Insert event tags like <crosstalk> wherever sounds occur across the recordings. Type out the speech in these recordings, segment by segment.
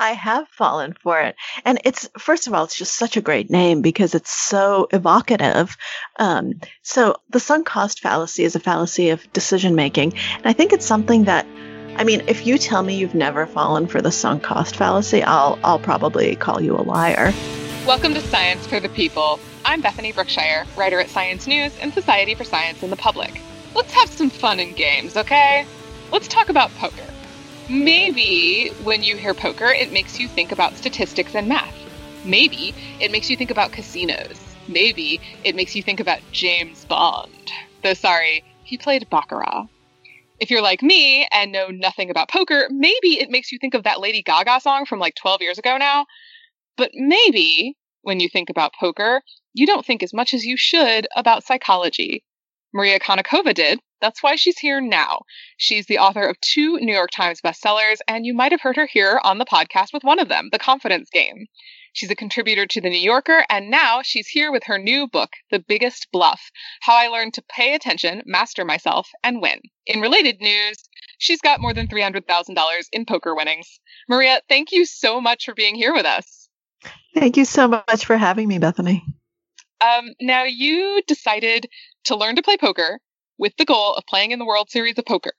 I have fallen for it. And it's, first of all, it's just such a great name because it's so evocative. Um, so the sunk cost fallacy is a fallacy of decision making. And I think it's something that, I mean, if you tell me you've never fallen for the sunk cost fallacy, I'll, I'll probably call you a liar. Welcome to Science for the People. I'm Bethany Brookshire, writer at Science News and Society for Science in the Public. Let's have some fun and games, okay? Let's talk about poker. Maybe when you hear poker, it makes you think about statistics and math. Maybe it makes you think about casinos. Maybe it makes you think about James Bond. Though, sorry, he played Baccarat. If you're like me and know nothing about poker, maybe it makes you think of that Lady Gaga song from like 12 years ago now. But maybe when you think about poker, you don't think as much as you should about psychology. Maria Konnikova did, that's why she's here now. She's the author of two New York Times bestsellers, and you might have heard her here on the podcast with one of them, The Confidence Game. She's a contributor to The New Yorker, and now she's here with her new book, The Biggest Bluff How I Learned to Pay Attention, Master Myself, and Win. In related news, she's got more than $300,000 in poker winnings. Maria, thank you so much for being here with us. Thank you so much for having me, Bethany. Um, now, you decided to learn to play poker with the goal of playing in the World Series of Poker.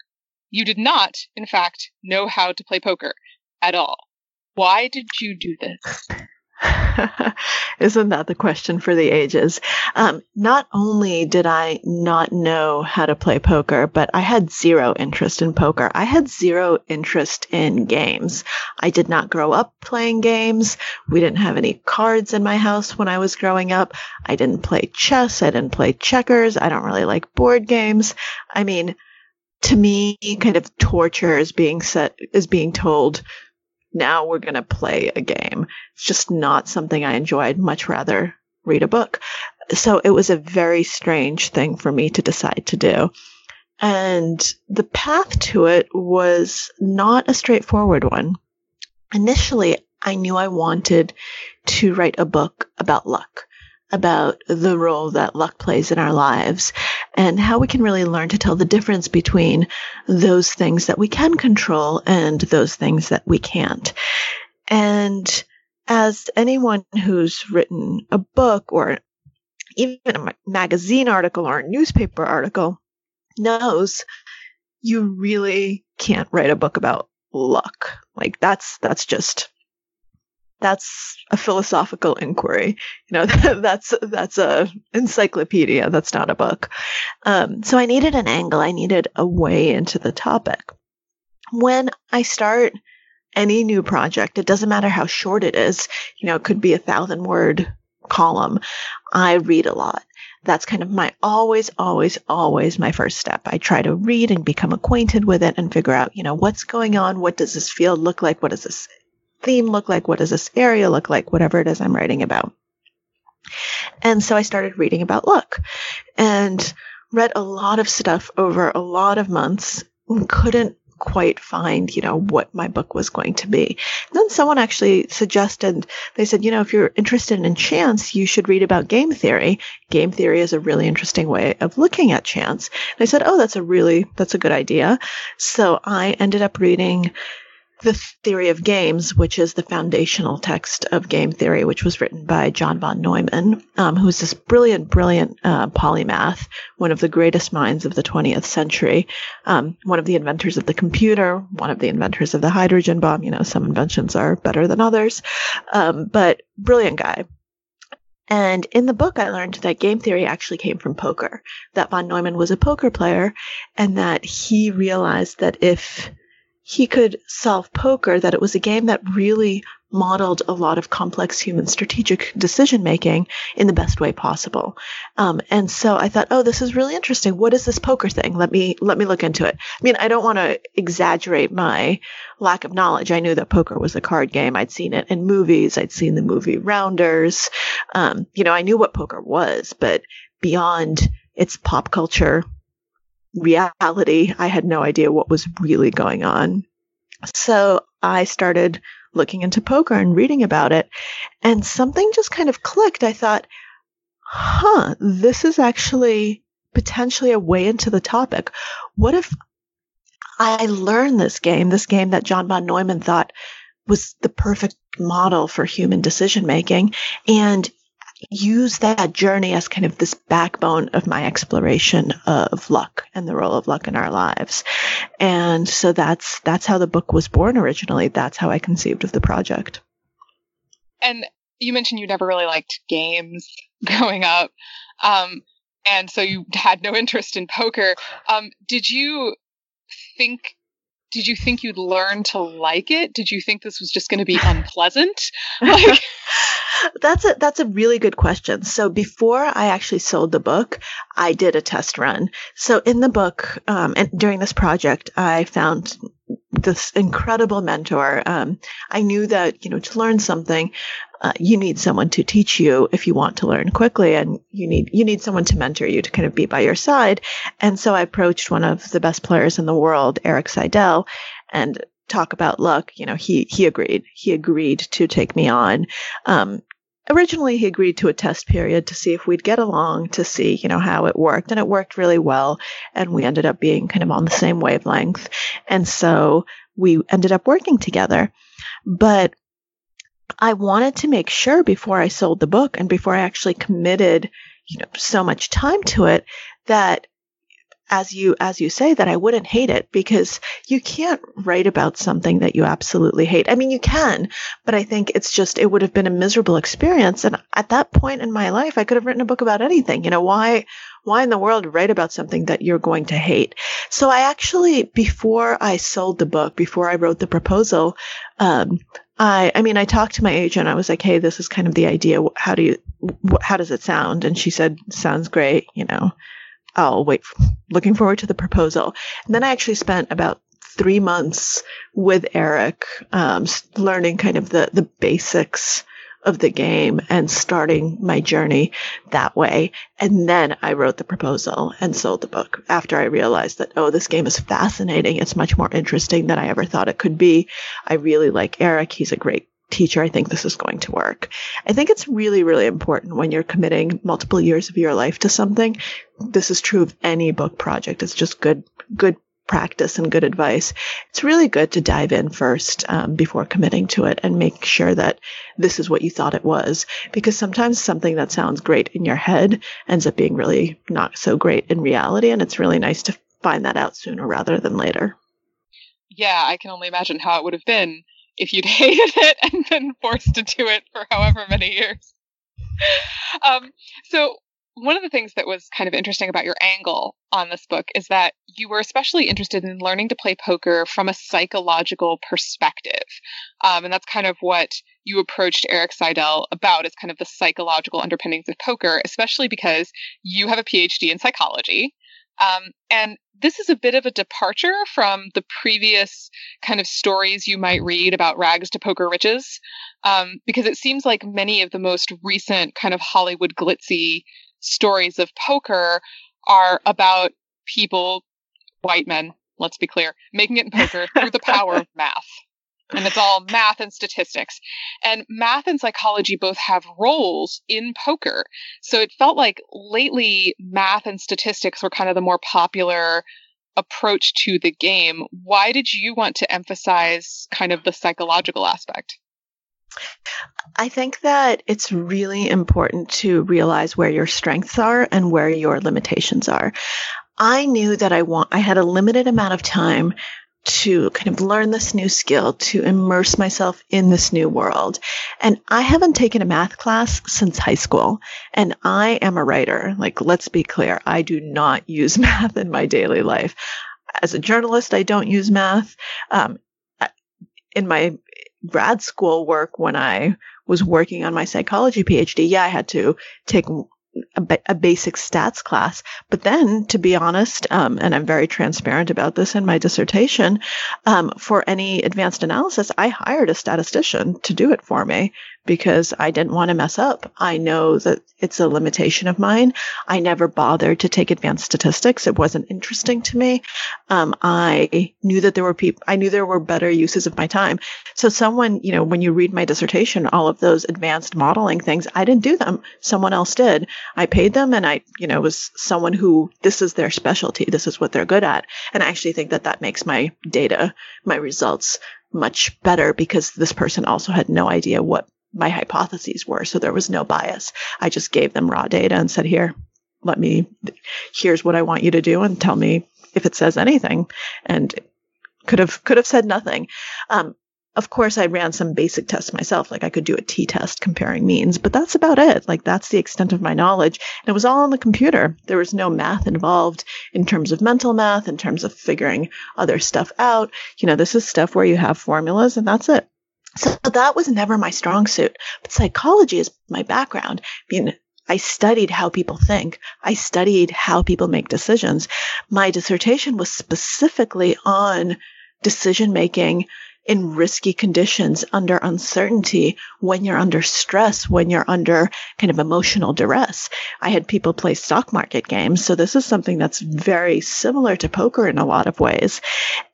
You did not, in fact, know how to play poker at all. Why did you do this? <laughs> Isn't that the question for the ages? Um, not only did I not know how to play poker, but I had zero interest in poker. I had zero interest in games. I did not grow up playing games. We didn't have any cards in my house when I was growing up. I didn't play chess. I didn't play checkers. I don't really like board games. I mean, to me, kind of torture is being set, is being told now we're going to play a game. It's just not something I enjoy. I'd much rather read a book. So it was a very strange thing for me to decide to do. And the path to it was not a straightforward one. Initially, I knew I wanted to write a book about luck about the role that luck plays in our lives and how we can really learn to tell the difference between those things that we can control and those things that we can't. And as anyone who's written a book or even a magazine article or a newspaper article knows, you really can't write a book about luck. Like that's, that's just that's a philosophical inquiry. You know, <laughs> that's that's a encyclopedia. That's not a book. Um, so I needed an angle. I needed a way into the topic. When I start any new project, it doesn't matter how short it is. You know, it could be a thousand word column. I read a lot. That's kind of my always, always, always my first step. I try to read and become acquainted with it and figure out, you know, what's going on? What does this field look like? What does this theme look like? What does this area look like? Whatever it is I'm writing about. And so I started reading about luck and read a lot of stuff over a lot of months couldn't quite find, you know, what my book was going to be. And then someone actually suggested, they said, you know, if you're interested in chance, you should read about game theory. Game theory is a really interesting way of looking at chance. And I said, oh, that's a really, that's a good idea. So I ended up reading the Theory of Games, which is the foundational text of game theory, which was written by John von Neumann, um, who's this brilliant, brilliant uh, polymath, one of the greatest minds of the 20th century, um, one of the inventors of the computer, one of the inventors of the hydrogen bomb. You know, some inventions are better than others, um, but brilliant guy. And in the book, I learned that game theory actually came from poker, that von Neumann was a poker player, and that he realized that if he could solve poker, that it was a game that really modeled a lot of complex human strategic decision making in the best way possible. Um, and so I thought, oh, this is really interesting. What is this poker thing? Let me let me look into it. I mean, I don't want to exaggerate my lack of knowledge. I knew that poker was a card game. I'd seen it in movies. I'd seen the movie Rounders. Um, you know, I knew what poker was, but beyond its pop culture reality, I had no idea what was really going on. So I started looking into poker and reading about it, and something just kind of clicked. I thought, huh, this is actually potentially a way into the topic. What if I learn this game, this game that John von Neumann thought was the perfect model for human decision making and use that journey as kind of this backbone of my exploration of luck and the role of luck in our lives. And so that's that's how the book was born originally. That's how I conceived of the project. And you mentioned you never really liked games <laughs> growing up. Um, and so you had no interest in poker. Um, did you think did you think you'd learn to like it? Did you think this was just going to be <laughs> unpleasant? Like <laughs> That's a that's a really good question. So before I actually sold the book, I did a test run. So in the book, um, and during this project, I found this incredible mentor. Um, I knew that you know to learn something, uh, you need someone to teach you if you want to learn quickly, and you need you need someone to mentor you to kind of be by your side. And so I approached one of the best players in the world, Erik Seidel, and talk about luck, you know, he he agreed. He agreed to take me on. Um, originally, he agreed to a test period to see if we'd get along, to see you know how it worked, and it worked really well. And we ended up being kind of on the same wavelength, and so we ended up working together. But I wanted to make sure before I sold the book and before I actually committed, you know, so much time to it that as you as you say that I wouldn't hate it because you can't write about something that you absolutely hate. I mean you can, but I think it's just it would have been a miserable experience and at that point in my life I could have written a book about anything. You know, why why in the world write about something that you're going to hate? So I actually before I sold the book, before I wrote the proposal, um, I, I mean, I talked to my agent. I was like, "Hey, this is kind of the idea. How do you, how does it sound?" And she said, "Sounds great." You know, I'll wait, looking forward to the proposal. And then I actually spent about three months with Erik, um, learning kind of the, the basics of the game and starting my journey that way. And then I wrote the proposal and sold the book after I realized that, oh, this game is fascinating. It's much more interesting than I ever thought it could be. I really like Erik. He's a great teacher, I think this is going to work. I think it's really, really important when you're committing multiple years of your life to something. This is true of any book project. It's just good, good practice and good advice. It's really good to dive in first um, before committing to it and make sure that this is what you thought it was. Because sometimes something that sounds great in your head ends up being really not so great in reality. And it's really nice to find that out sooner rather than later. Yeah, I can only imagine how it would have been if you'd <laughs> hated it and been forced to do it for however many years. um, so one of the things that was kind of interesting about your angle on this book is that you were especially interested in learning to play poker from a psychological perspective. Um, and that's kind of what you approached Erik Seidel about as kind of the psychological underpinnings of poker, especially because you have a PhD in psychology. Um, and this is a bit of a departure from the previous kind of stories you might read about rags to poker riches, um, because it seems like many of the most recent kind of Hollywood glitzy stories of poker are about people, white men, let's be clear, making it in poker through the power of <laughs> math and it's all math and statistics. And math and psychology both have roles in poker. So it felt like lately math and statistics were kind of the more popular approach to the game. Why did you want to emphasize kind of the psychological aspect? I think that it's really important to realize where your strengths are and where your limitations are. I knew that I want I had a limited amount of time to kind of learn this new skill, to immerse myself in this new world. And I haven't taken a math class since high school. And I am a writer. Like, let's be clear, I do not use <laughs> math in my daily life. As a journalist, I don't use math. Um, in my grad school work, when I was working on my psychology PhD, yeah, I had to take a, a, basic stats class. But then, to be honest, um, and I'm very transparent about this in my dissertation, um, for any advanced analysis, I hired a statistician to do it for me because I didn't want to mess up. I know that it's a limitation of mine. I never bothered to take advanced statistics. It wasn't interesting to me. Um, I knew that there were people, I knew there were better uses of my time. So someone, you know, when you read my dissertation, all of those advanced modeling things, I didn't do them. Someone else did. I paid them and I, you know, was someone who this is their specialty. This is what they're good at. And I actually think that that makes my data, my results much better because this person also had no idea what my hypotheses were. So there was no bias. I just gave them raw data and said, here, let me, here's what I want you to do and tell me if it says anything. And could have, could have said nothing. Um, of course, I ran some basic tests myself. Like I could do a t test comparing means, but that's about it. Like that's the extent of my knowledge. And it was all on the computer. There was no math involved in terms of mental math, in terms of figuring other stuff out. You know, this is stuff where you have formulas and that's it. So that was never my strong suit. But psychology is my background. I mean, I studied how people think. I studied how people make decisions. My dissertation was specifically on decision making in risky conditions under uncertainty when you're under stress, when you're under kind of emotional duress. I had people play stock market games. So this is something that's very similar to poker in a lot of ways.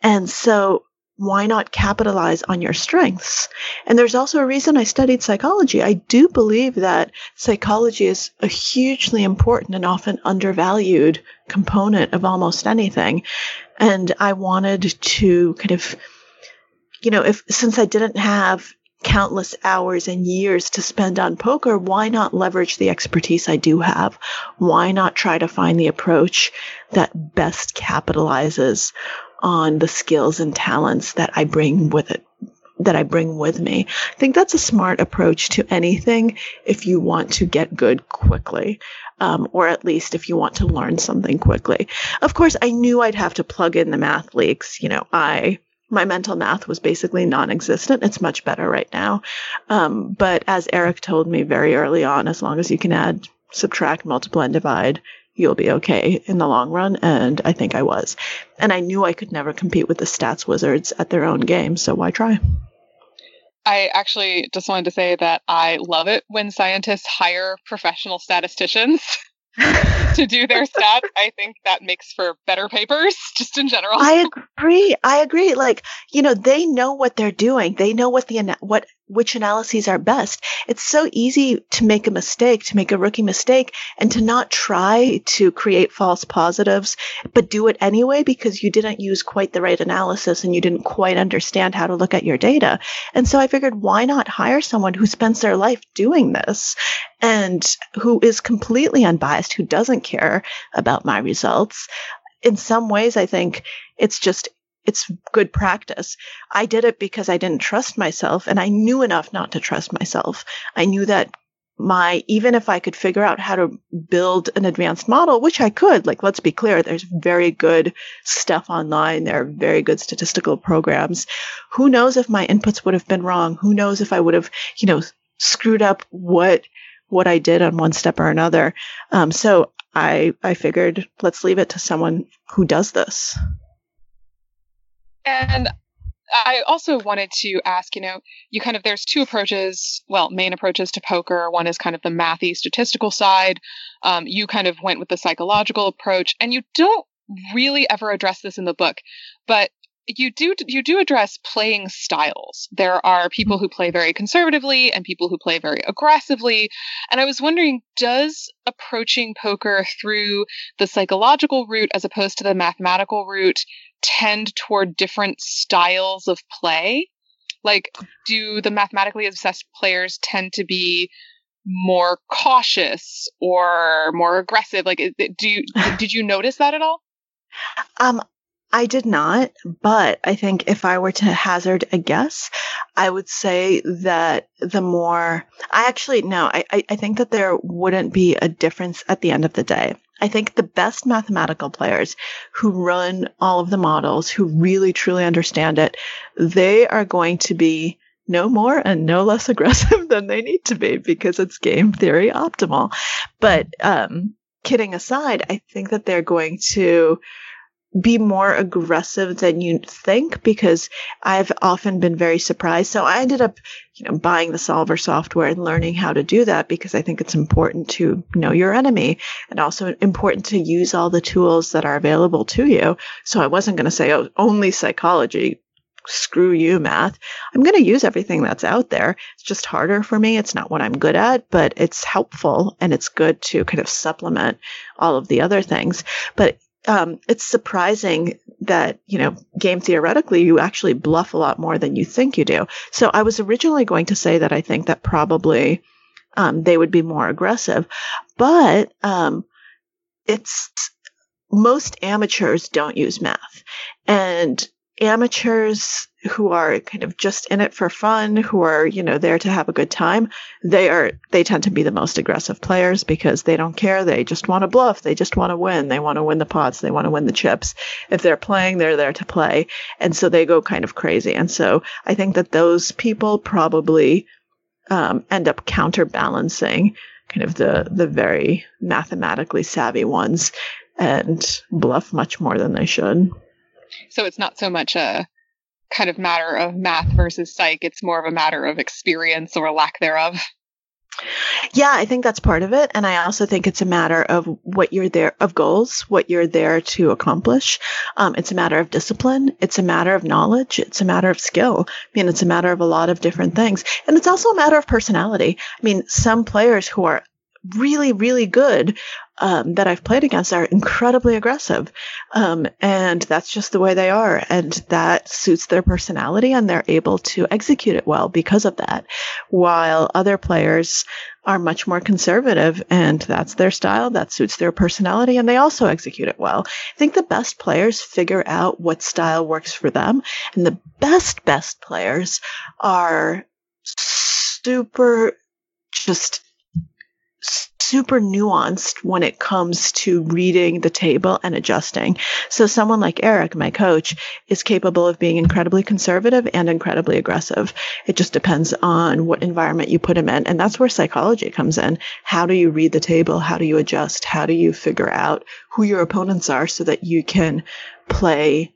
And so why not capitalize on your strengths? And there's also a reason I studied psychology. I do believe that psychology is a hugely important and often undervalued component of almost anything. And I wanted to kind of, you know, if since I didn't have countless hours and years to spend on poker, why not leverage the expertise I do have? Why not try to find the approach that best capitalizes on the skills and talents that I bring with it that I bring with me. I think that's a smart approach to anything if you want to get good quickly, um, or at least if you want to learn something quickly. Of course, I knew I'd have to plug in the math leaks. You know, I my mental math was basically non-existent. It's much better right now, um, but as Erik told me very early on, as long as you can add, subtract, multiply, and divide, you'll be okay in the long run. And I think I was. And I knew I could never compete with the stats wizards at their own game. So why try? I actually just wanted to say that I love it when scientists hire professional statisticians <laughs> to do their <laughs> stats. I think that makes for better papers <laughs> just in general. I agree. I agree. Like, you know, they know what they're doing. They know what the what which analyses are best. It's so easy to make a mistake, to make a rookie mistake, and to not try to create false positives, but do it anyway because you didn't use quite the right analysis and you didn't quite understand how to look at your data. And so I figured, why not hire someone who spends their life doing this and who is completely unbiased, who doesn't care about my results? In some ways, I think it's just it's good practice. I did it because I didn't trust myself and I knew enough not to trust myself. I knew that my, even if I could figure out how to build an advanced model, which I could, like, let's be clear, there's very good stuff online. There are very good statistical programs. Who knows if my inputs would have been wrong? Who knows if I would have, you know, screwed up what, what I did on one step or another. Um, so I, I figured let's leave it to someone who does this. And I also wanted to ask, you know, you kind of there's two approaches, well, main approaches to poker. One is kind of the mathy statistical side. Um, you kind of went with the psychological approach, and you don't really ever address this in the book, but you do you do address playing styles. There are people who play very conservatively and people who play very aggressively. And I was wondering, does approaching poker through the psychological route as opposed to the mathematical route tend toward different styles of play? Like, do the mathematically obsessed players tend to be more cautious or more aggressive? Like, do you, <laughs> did you notice that at all? Um, I did not, but I think if I were to hazard a guess, I would say that the more I actually no, I, I think that there wouldn't be a difference at the end of the day. I think the best mathematical players who run all of the models, who really truly understand it, they are going to be no more and no less <laughs> aggressive than they need to be because it's game theory optimal. But um, kidding aside, I think that they're going to be more aggressive than you think because I've often been very surprised. So I ended up, you know, buying the solver software and learning how to do that because I think it's important to know your enemy and also important to use all the tools that are available to you. So I wasn't going to say, oh, only psychology. Screw you, math. I'm going to use everything that's out there. It's just harder for me. It's not what I'm good at, but it's helpful and it's good to kind of supplement all of the other things. But um, it's surprising that you know game theoretically you actually bluff a lot more than you think you do. So I was originally going to say that I think that probably um, they would be more aggressive, but um, it's most amateurs don't use math, and amateurs who are kind of just in it for fun, who are, you know, there to have a good time, they are, they tend to be the most aggressive players because they don't care. They just want to bluff. They just want to win. They want to win the pots. They want to win the chips. If they're playing, they're there to play. And so they go kind of crazy. And so I think that those people probably, um, end up counterbalancing kind of the, the very mathematically savvy ones and bluff much more than they should. So it's not so much a kind of matter of math versus psych, it's more of a matter of experience or lack thereof. Yeah, I think that's part of it. And I also think it's a matter of what you're there, of goals, what you're there to accomplish. Um, it's a matter of discipline. It's a matter of knowledge. It's a matter of skill. I mean, it's a matter of a lot of different things. And it's also a matter of personality. I mean, some players who are really, really good um, that I've played against are incredibly aggressive. Um, and that's just the way they are. And that suits their personality and they're able to execute it well because of that. While other players are much more conservative and that's their style. That suits their personality and they also execute it well. I think the best players figure out what style works for them. And the best, best players are super just super nuanced when it comes to reading the table and adjusting. So someone like Erik, my coach, is capable of being incredibly conservative and incredibly aggressive. It just depends on what environment you put him in. And that's where psychology comes in. How do you read the table? How do you adjust? How do you figure out who your opponents are so that you can play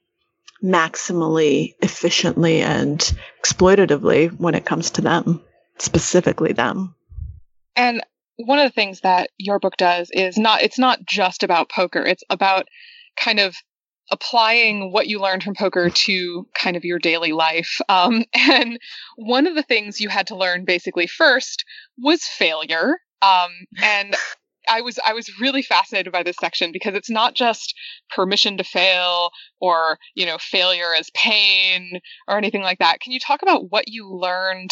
maximally efficiently and exploitatively when it comes to them, specifically them. And one of the things that your book does is not it's not just about poker it's about kind of applying what you learned from poker to kind of your daily life um, <laughs> and one of the things you had to learn basically first was failure um, and I was I was really fascinated by this section because it's not just permission to fail or you know failure as pain or anything like that. Can you talk about what you learned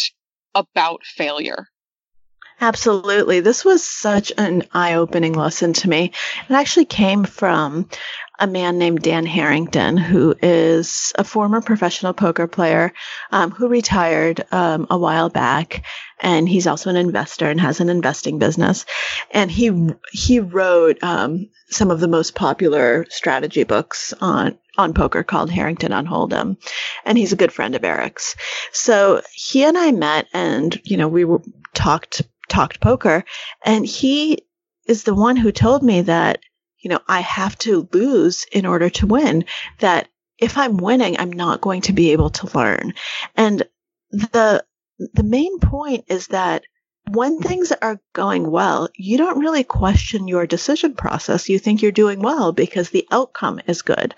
about failure? Absolutely. This was such an eye opening lesson to me. It actually came from a man named Dan Harrington, who is a former professional poker player um, who retired um, a while back, and he's also an investor and has an investing business. And he he wrote um, some of the most popular strategy books on on poker called Harrington on Hold'em, and he's a good friend of Erik's. So he and I met, and you know we were talked talked poker. And he is the one who told me that, you know, I have to lose in order to win, that if I'm winning, I'm not going to be able to learn. And the, the main point is that when things are going well, you don't really question your decision process. You think you're doing well because the outcome is good.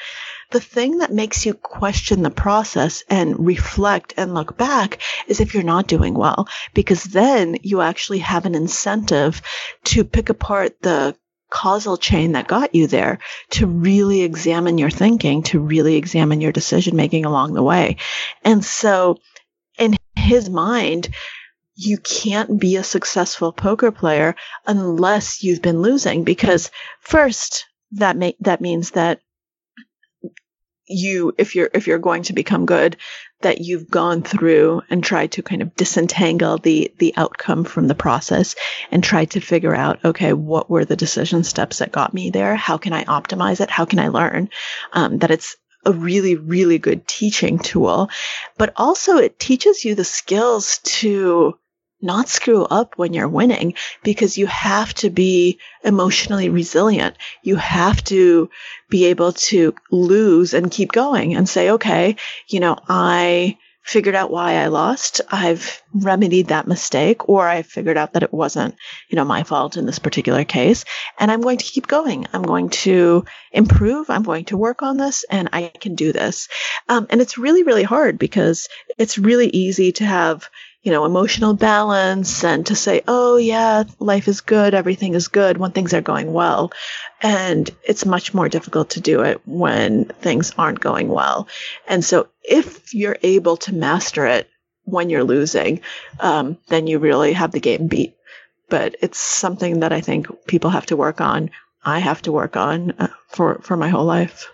The thing that makes you question the process and reflect and look back is if you're not doing well, because then you actually have an incentive to pick apart the causal chain that got you there to really examine your thinking, to really examine your decision making along the way. And so in his mind, you can't be a successful poker player unless you've been losing because first that may, that means that you if you're if you're going to become good that you've gone through and tried to kind of disentangle the the outcome from the process and tried to figure out okay what were the decision steps that got me there? How can i optimize it? How can i learn um, that it's a really really good teaching tool? But also it teaches you the skills to not screw up when you're winning because you have to be emotionally resilient. You have to be able to lose and keep going and say, okay, you know, I figured out why I lost. I've remedied that mistake or I figured out that it wasn't, you know, my fault in this particular case. And I'm going to keep going. I'm going to improve. I'm going to work on this and I can do this. Um, and it's really, really hard because it's really easy to have, you know, emotional balance and to say, oh, yeah, life is good, everything is good when things are going well. And it's much more difficult to do it when things aren't going well. And so if you're able to master it when you're losing, um, then you really have the game beat. But it's something that I think people have to work on. I have to work on uh, for, for my whole life.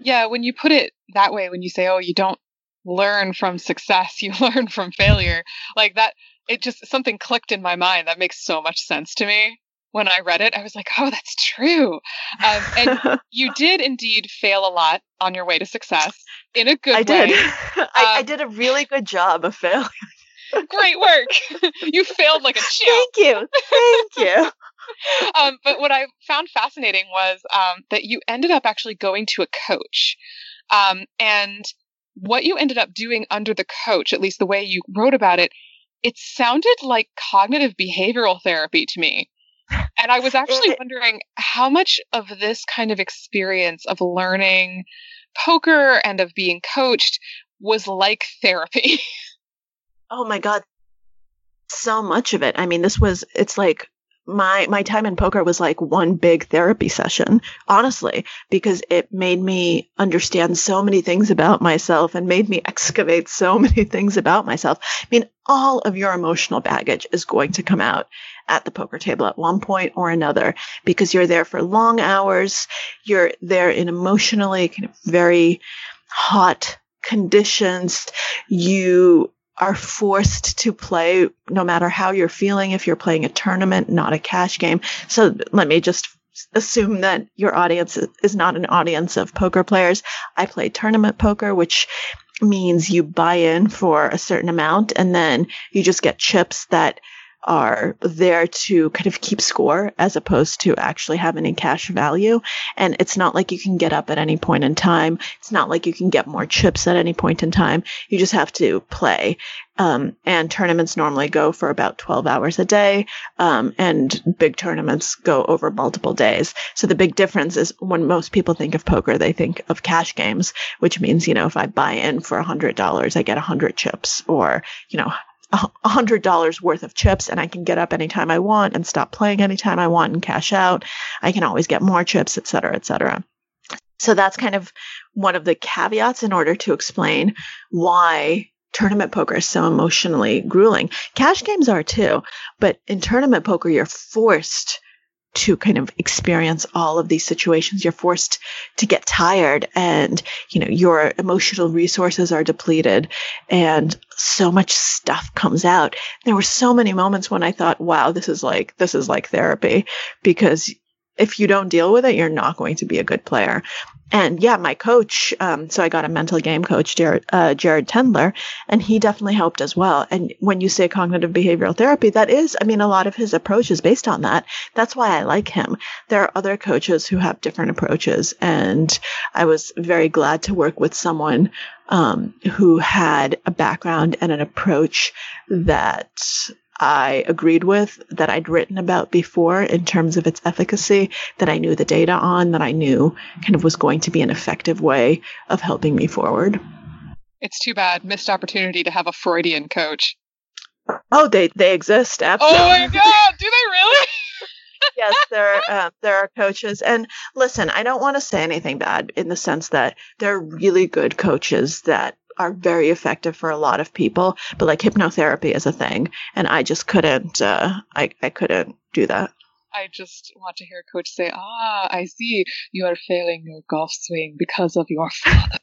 Yeah, when you put it that way, when you say, oh, you don't learn from success, <laughs> you learn from failure, like that, it just something clicked in my mind that makes so much sense to me. When I read it, I was like, oh, that's true. Um, and <laughs> you did indeed fail a lot on your way to success in a good I way. did. <laughs> I, I Um, did a really good job of failing. Great work. you failed like a champ. Thank you. Thank you. um, but what I found fascinating was um, that you ended up actually going to a coach. Um, and what you ended up doing under the coach, at least the way you wrote about it, it sounded like cognitive behavioral therapy to me. And I was <laughs> actually wondering how much of this kind of experience of learning poker and of being coached was like therapy. <laughs> Oh my god. So much of it. I mean, this was it's like my my time in poker was like one big therapy session, honestly, because it made me understand so many things about myself and made me <laughs> excavate so many things about myself. I mean, all of your emotional baggage is going to come out at the poker table at one point or another because you're there for long hours. You're there in emotionally kind of very hot conditions. You are forced to play no matter how you're feeling if you're playing a tournament, not a cash game. So let me just assume that your audience is not an audience of poker players. I play tournament poker, which means you buy in for a certain amount and then you just get chips that are there to kind of keep score as opposed to actually have any cash value. And it's not like you can get up at any point in time. It's not like you can get more chips at any point in time. You just have to play. Um, and tournaments normally go for about 12 hours a day. Um, and big tournaments go over multiple days. So the big difference is when most people think of poker, they think of cash games, which means, you know, if I buy in for $100, I get 100 chips or, you know, a hundred dollars worth of chips and I can get up anytime I want and stop playing anytime I want and cash out. I can always get more chips, et cetera, et cetera. So that's kind of one of the caveats in order to explain why tournament poker is so emotionally grueling. Cash games are too, but in tournament poker, you're forced to kind of experience all of these situations. You're forced to get tired and, you know, your emotional resources are depleted and so much stuff comes out. There were so many moments when I thought, wow, this is like, this is like therapy because if you don't deal with it, you're not going to be a good player. And yeah, my coach, um, so I got a mental game coach, Jared, uh, Jared Tendler, and he definitely helped as well. And when you say cognitive behavioral therapy, that is, I mean, a lot of his approach is based on that. That's why I like him. There are other coaches who have different approaches, and I was very glad to work with someone um, who had a background and an approach that I agreed with, that I'd written about before in terms of its efficacy, that I knew the data on, that I knew kind of was going to be an effective way of helping me forward. It's too bad. Missed opportunity to have a Freudian coach. Oh, they they exist. Absolutely. Oh my god, do they really? <laughs> yes, there uh, there are coaches, and listen, I don't want to say anything bad in the sense that they're really good coaches that are very effective for a lot of people, but like hypnotherapy is a thing, and I just couldn't. Uh, I I couldn't do that. I just want to hear a coach say, "Ah, I see you are failing your golf swing because of your <laughs> father."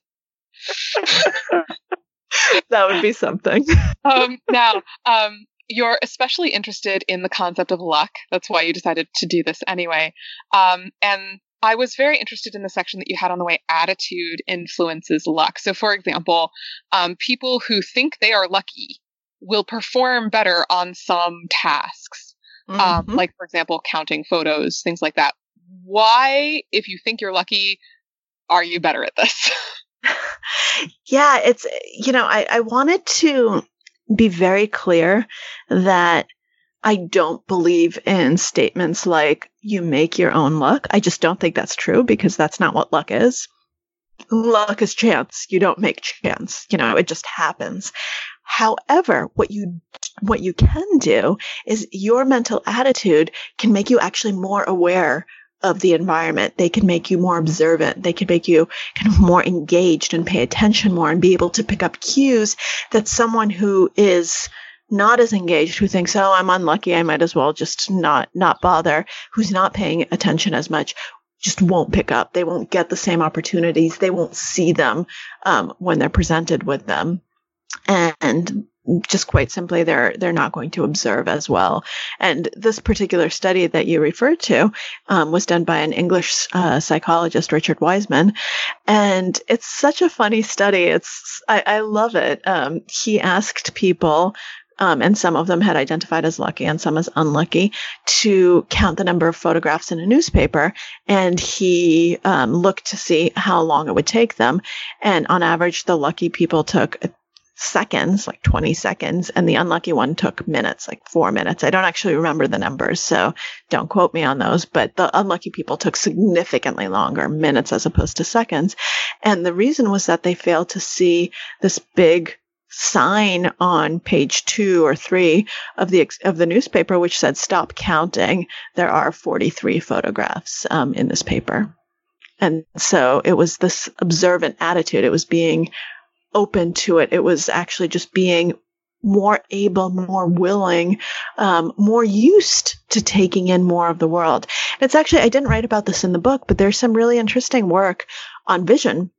<laughs> that would be something. <laughs> um, now, um, you're especially interested in the concept of luck. That's why you decided to do this anyway. Um, and I was very interested in the section that you had on the way attitude influences luck. So, for example, um, people who think they are lucky will perform better on some tasks, um, Mhm. like, for example, counting photos, things like that. Why, if you think you're lucky, are you better at this? <laughs> yeah, it's you know, I, I wanted to be very clear that I don't believe in statements like you make your own luck. I just don't think that's true because that's not what luck is. Luck is chance. You don't make chance. You know, it just happens. However, what you what you can do is your mental attitude can make you actually more aware of the environment. They can make you more observant. They can make you kind of more engaged and pay attention more and be able to pick up cues that someone who is not as engaged, who thinks, "Oh, I'm unlucky. I might as well just not not bother," who's not paying attention as much, just won't pick up. They won't get the same opportunities. They won't see them um, when they're presented with them, and just quite simply, they're they're not going to observe as well. And this particular study that you referred to um, was done by an English uh, psychologist, Richard Wiseman, and it's such a funny study. It's I, I love it. Um, he asked people um, and some of them had identified as lucky and some as unlucky, to count the number of photographs in a newspaper. And he um, looked to see how long it would take them. And on average, the lucky people took seconds, like 20 seconds, and the unlucky one took minutes, like four minutes. I don't actually remember the numbers, so don't quote me on those, but the unlucky people took significantly longer, minutes as opposed to seconds. And the reason was that they failed to see this big sign on page two or three of the of the newspaper which said "Stop counting." There are 43 photographs um, in this paper, and so it was this observant attitude. It was being open to it. It was actually just being more able, more willing, um, more used to taking in more of the world. It's actually I didn't write about this in the book, but there's some really interesting work on vision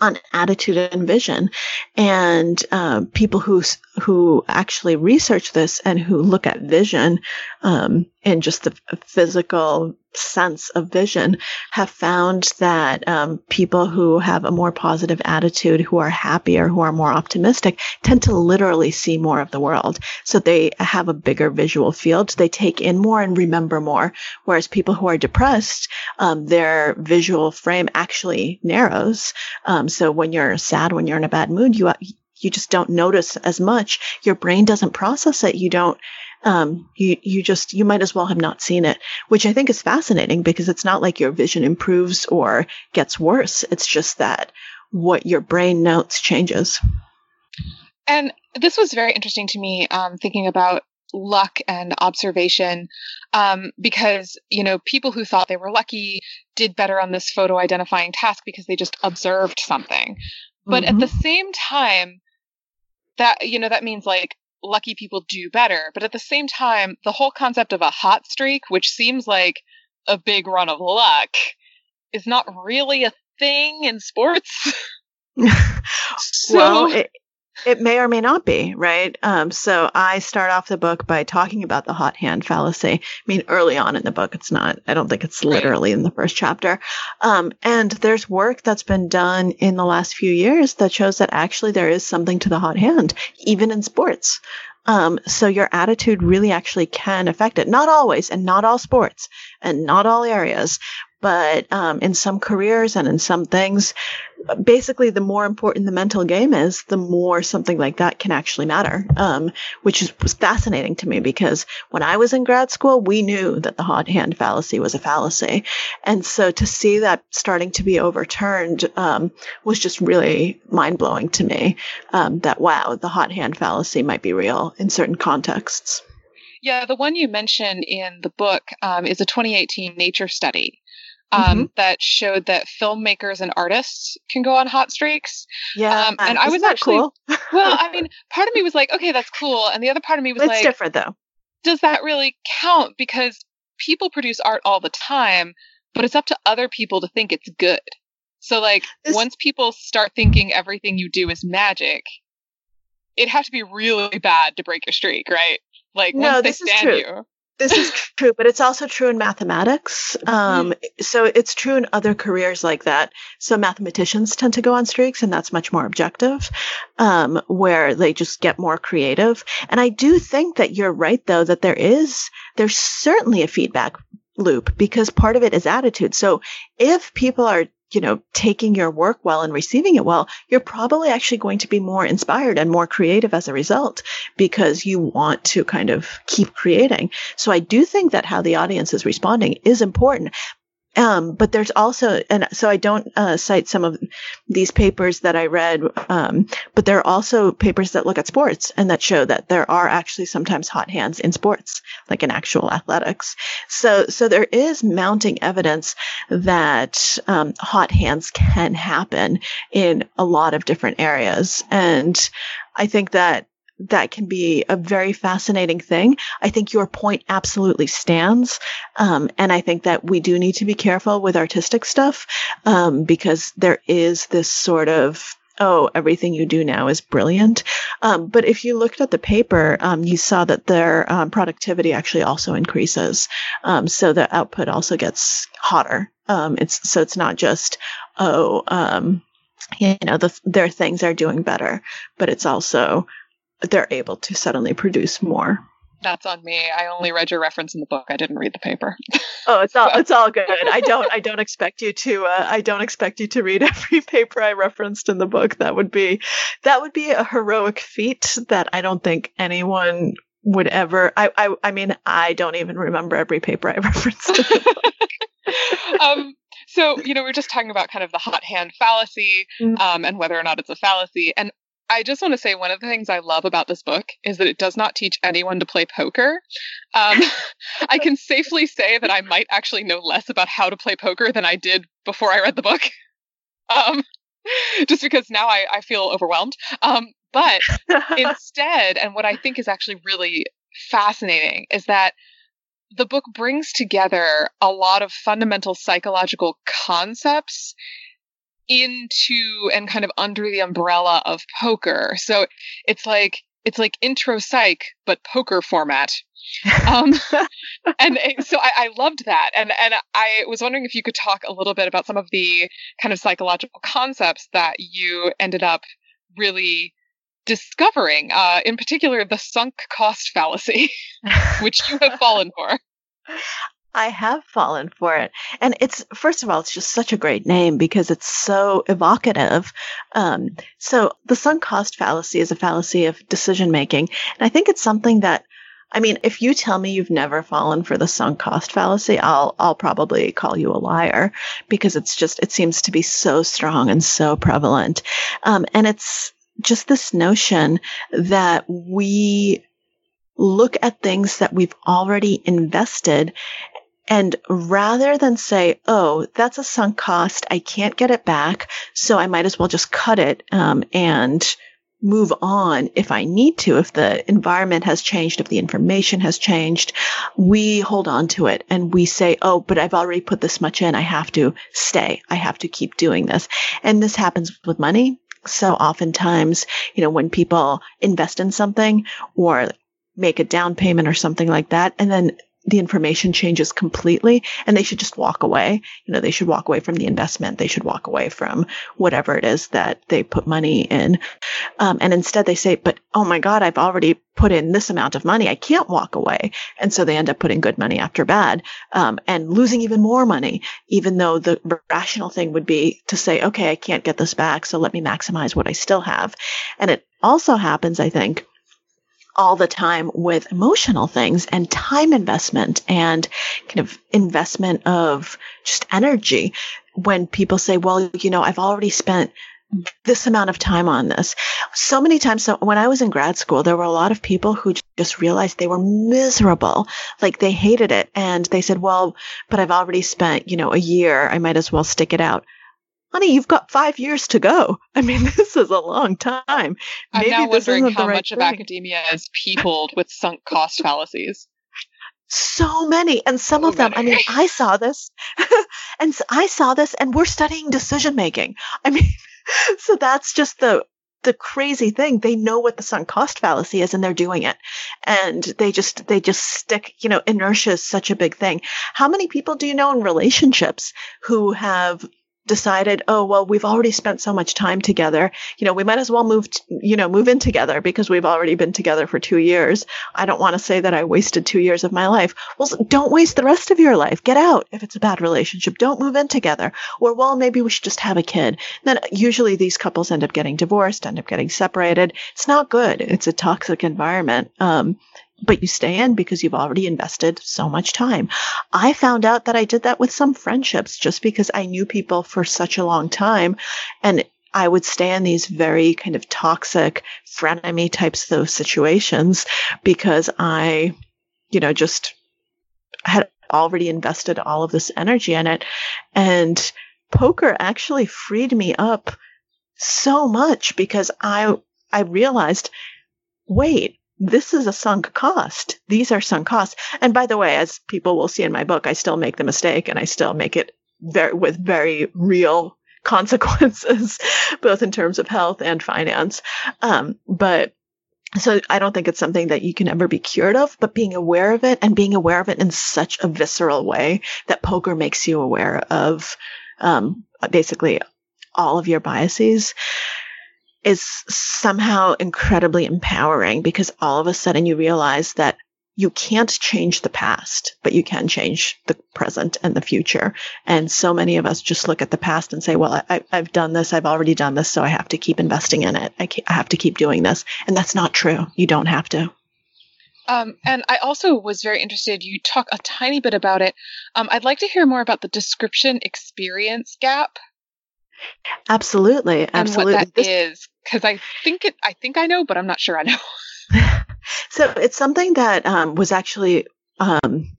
on attitude and vision. And uh, people who who actually research this and who look at vision um, in just the physical sense of vision have found that um, people who have a more positive attitude, who are happier, who are more optimistic, tend to literally see more of the world. So they have a bigger visual field. They take in more and remember more. Whereas people who are depressed, um, their visual frame actually narrows. Um, so when you're sad, when you're in a bad mood, you you just don't notice as much. Your brain doesn't process it. You don't, um, you, you just, you might as well have not seen it, which I think is fascinating because it's not like your vision improves or gets worse. It's just that what your brain notes changes. And this was very interesting to me, um, thinking about luck and observation um, because you know people who thought they were lucky did better on this photo identifying task because they just observed something but mm-hmm. at the same time that you know that means like lucky people do better. But at the same time the whole concept of a hot streak which seems like a big run of luck is not really a thing in sports. <laughs> <laughs> So well, it, it may or may not be, right? Um, so I start off the book by talking about the hot hand fallacy. I mean, early on in the book, it's not, I don't think it's literally in the first chapter. Um, and there's work that's been done in the last few years that shows that actually there is something to the hot hand, even in sports. Um, so your attitude really actually can affect it. Not always, and not all sports, and not all areas, but um, in some careers and in some things, basically, the more important the mental game is, the more something like that can actually matter. Um, which is, was fascinating to me because when I was in grad school, we knew that the hot hand fallacy was a fallacy, and so to see that starting to be overturned um, was just really mind blowing to me. Um, that wow, the hot hand fallacy might be real in certain contexts. Yeah, the one you mentioned in the book um, is a 2018 Nature study um, mm-hmm. that showed that filmmakers and artists can go on hot streaks. Yeah, um, and I was actually cool? well. I <laughs> mean, part of me was like, okay, that's cool, and the other part of me was it's like, different though. Does that really count? Because people produce art all the time, but it's up to other people to think it's good. So, like, this... once people start thinking everything you do is magic, it has to be really bad to break your streak, right? Like, no, once they stand you this is true, but it's also true in mathematics. Um. So it's true in other careers like that. So mathematicians tend to go on streaks, and that's much more objective, um, where they just get more creative. And I do think that you're right, though, that there is, there's certainly a feedback loop because part of it is attitude. So if people are you know, taking your work well and receiving it well, you're probably actually going to be more inspired and more creative as a result because you want to kind of keep creating. So I do think that how the audience is responding is important. Um, but there's also, and so I don't uh, cite some of these papers that I read, um, but there are also papers that look at sports and that show that there are actually sometimes hot hands in sports, like in actual athletics. So, so there is mounting evidence that um, hot hands can happen in a lot of different areas, and I think that that can be a very fascinating thing. I think your point absolutely stands. Um, and I think that we do need to be careful with artistic stuff um, because there is this sort of oh, everything you do now is brilliant. Um, but if you looked at the paper, um, you saw that their um, productivity actually also increases. Um, so the output also gets hotter. Um, it's so it's not just oh, um, you know, the, their things are doing better, but it's also they're able to suddenly produce more. That's on me. I only read your reference in the book. I didn't read the paper. oh, it's all <laughs> it's all good. I don't I don't expect you to uh, I don't expect you to read <laughs> every paper I referenced in the book. That would be that would be a heroic feat that I don't think anyone would ever I I, I mean I don't even remember every paper I <laughs> referenced. um so you know we are just talking about kind of the hot hand fallacy mm. um, and whether or not it's a fallacy and I just want to say one of the things I love about this book is that it does not teach anyone to play poker. Um, <laughs> I can safely say that I might actually know less about how to play poker than I did before I read the book. <laughs> Um, just because now I, I feel overwhelmed. Um, but <laughs> instead, and what I think is actually really fascinating is that the book brings together a lot of fundamental psychological concepts into and kind of under the umbrella of poker. So it's like it's like intro psych but poker format. um, <laughs> and so I, I, loved that, and and I was wondering if you could talk a little bit about some of the kind of psychological concepts that you ended up really discovering. Uh, in particular, the sunk cost fallacy, <laughs> which you have fallen for. <laughs> I have fallen for it. And it's, first of all, it's just such a great name because it's so evocative. Um, so the sunk cost fallacy is a fallacy of decision making. And I think it's something that, I mean, if you tell me you've never fallen for the sunk cost fallacy, I'll, I'll probably call you a liar because it's just, it seems to be so strong and so prevalent. Um, and it's just this notion that we look at things that we've already invested and rather than say, oh, that's a sunk cost, I can't get it back, so I might as well just cut it um, and move on if I need to, if the environment has changed, if the information has changed, we hold on to it and we say, oh, but I've already put this much in. I have to stay. I have to keep doing this. And this happens with money. So oftentimes, you know, when people invest in something or make a down payment or something like that, and then the information changes completely and they should just walk away. You know, they should walk away from the investment. They should walk away from whatever it is that they put money in. Um, and instead they say, but oh my God, I've already put in this amount of money. I can't walk away. And so they end up putting good money after bad, um, and losing even more money, even though the rational thing would be to say, okay, I can't get this back. So let me maximize what I still have. And it also happens, I think, all the time with emotional things and time investment and kind of investment of just energy. When people say, well, you know, I've already spent this amount of time on this. So many times, so when I was in grad school, there were a lot of people who just realized they were miserable. Like they hated it. And they said, well, but I've already spent, you know, a year. I might as well stick it out honey, you've got five years to go. I mean, <laughs> this is a long time. Maybe I'm now wondering how right much thing. of academia is peopled with sunk cost fallacies. So many, and some so of them. Many. I mean, I saw this, <laughs> and I saw this, and we're studying decision making. I mean, <laughs> so that's just the the crazy thing they know what the sunk cost fallacy is and they're doing it and they just they just stick you know inertia is such a big thing how many people do you know in relationships who have decided, oh, well, we've already spent so much time together. You know, we might as well move, t- you know, move in together because we've already been together for two years. I don't want to say that I wasted two years of my life. Well, don't waste the rest of your life. Get out if it's a bad relationship. Don't move in together. Or, well, maybe we should just have a kid. then usually these couples end up getting divorced, end up getting separated. It's not good. It's a toxic environment. Um, but you stay in because you've already invested so much time. I found out that I did that with some friendships just because I knew people for such a long time and I would stay in these very kind of toxic frenemy types of situations because I, you know, just had already invested all of this energy in it. And poker actually freed me up so much because I, I realized, wait, this is a sunk cost. These are sunk costs. And by the way, as people will see in my book, I still make the mistake and I still make it very, with very real <laughs> consequences, <laughs> both in terms of health and finance. Um, but so I don't think it's something that you can ever be cured of, but being aware of it and being aware of it in such a visceral way that poker makes you aware of, um, basically all of your biases is somehow incredibly empowering because all of a sudden you realize that you can't change the past, but you can change the present and the future. And so many of us just look at the past and say, well, I, have done this. I've already done this. So I have to keep investing in it. I, I have to keep doing this. And that's not true. You don't have to. Um, and I also was very interested. You talk a tiny bit about it. Um, I'd like to hear more about the description experience gap. Absolutely, absolutely. And what that this- is, because I think it. I think I know, but I'm not sure I know. <laughs> so it's something that um, was actually um,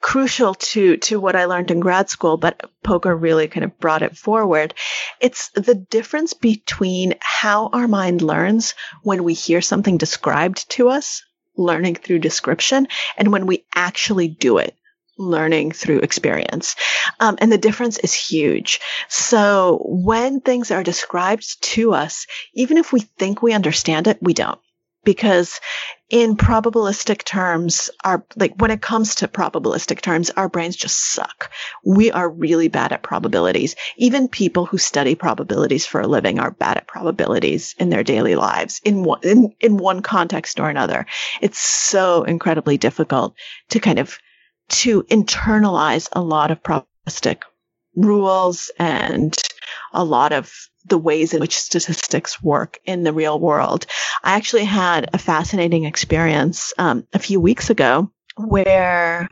crucial to to what I learned in grad school, but poker really kind of brought it forward. It's the difference between how our mind learns when we hear something described to us, learning through description, and when we actually do it learning through experience. Um, and the difference is huge. So when things are described to us, even if we think we understand it, we don't. Because in probabilistic terms, our, like when it comes to probabilistic terms, our brains just suck. We are really bad at probabilities. Even people who study probabilities for a living are bad at probabilities in their daily lives in one, in, in one context or another. It's so incredibly difficult to kind of to internalize a lot of probabilistic rules and a lot of the ways in which statistics work in the real world. I actually had a fascinating experience um, a few weeks ago where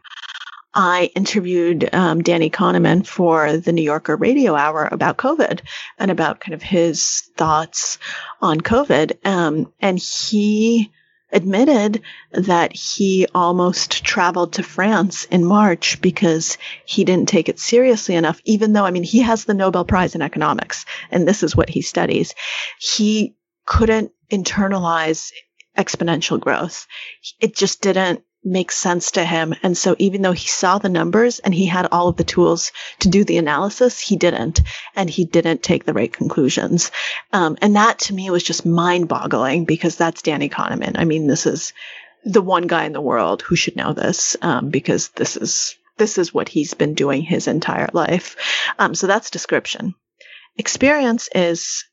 I interviewed um, Danny Kahneman for the New Yorker Radio Hour about COVID and about kind of his thoughts on COVID. Um, and he admitted that he almost traveled to France in March because he didn't take it seriously enough, even though, I mean, he has the Nobel Prize in economics and this is what he studies. He couldn't internalize exponential growth. It just didn't make sense to him. And so even though he saw the numbers and he had all of the tools to do the analysis, he didn't. And he didn't take the right conclusions. Um, and that to me was just mind boggling because that's Danny Kahneman. I mean, this is the one guy in the world who should know this, um, because this is, this is what he's been doing his entire life. Um, so that's description. Experience is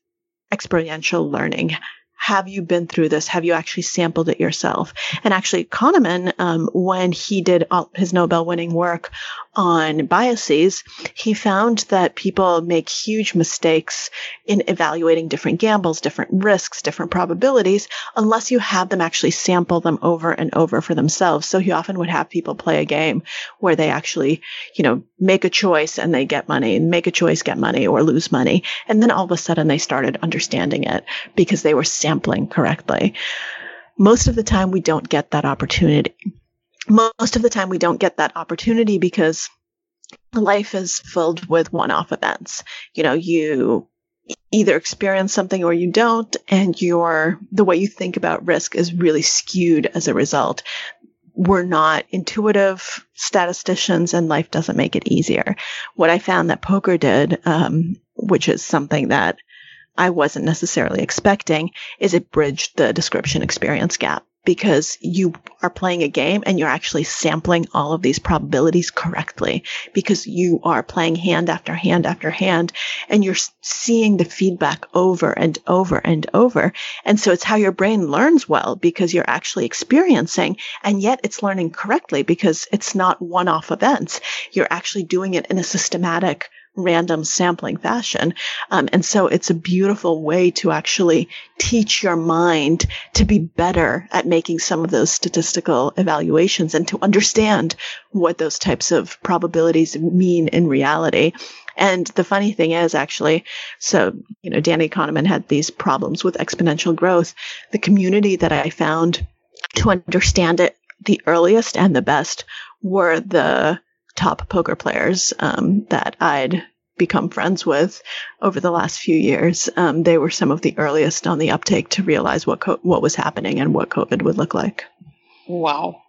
experiential learning have you been through this? Have you actually sampled it yourself? And actually, Kahneman, um, when he did his Nobel winning work on biases, he found that people make huge mistakes in evaluating different gambles, different risks, different probabilities, unless you have them actually sample them over and over for themselves. So he often would have people play a game where they actually, you know, make a choice and they get money, make a choice, get money or lose money. And then all of a sudden they started understanding it because they were sampling correctly. Most of the time we don't get that opportunity most of the time we don't get that opportunity because life is filled with one-off events. You know, you either experience something or you don't, and your the way you think about risk is really skewed as a result. We're not intuitive statisticians, and life doesn't make it easier. What I found that poker did, um, which is something that I wasn't necessarily expecting, is it bridged the description experience gap because you are playing a game and you're actually sampling all of these probabilities correctly because you are playing hand after hand after hand and you're seeing the feedback over and over and over. And so it's how your brain learns well because you're actually experiencing and yet it's learning correctly because it's not one off events. You're actually doing it in a systematic random sampling fashion. Um, and so it's a beautiful way to actually teach your mind to be better at making some of those statistical evaluations and to understand what those types of probabilities mean in reality. And the funny thing is actually, so, you know, Danny Kahneman had these problems with exponential growth. The community that I found to understand it the earliest and the best were the top poker players um, that I'd become friends with over the last few years. Um, they were some of the earliest on the uptake to realize what co- what was happening and what COVID would look like. Wow.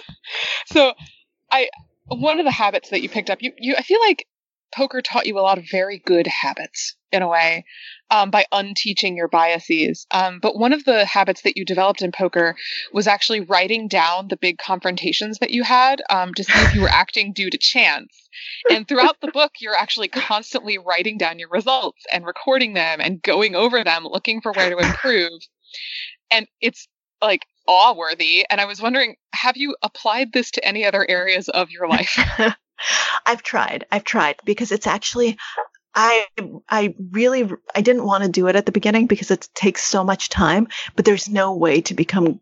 <laughs> so, I one of the habits that you picked up, you, you I feel like poker taught you a lot of very good habits in a way um, by unteaching your biases. Um, but one of the habits that you developed in poker was actually writing down the big confrontations that you had um, to see if you were acting due to chance. And throughout the book, you're actually constantly writing down your results and recording them and going over them, looking for where to improve. And it's like awe worthy. And I was wondering, have you applied this to any other areas of your life? <laughs> I've tried. I've tried because it's actually I I really I didn't want to do it at the beginning because it takes so much time, but there's no way to become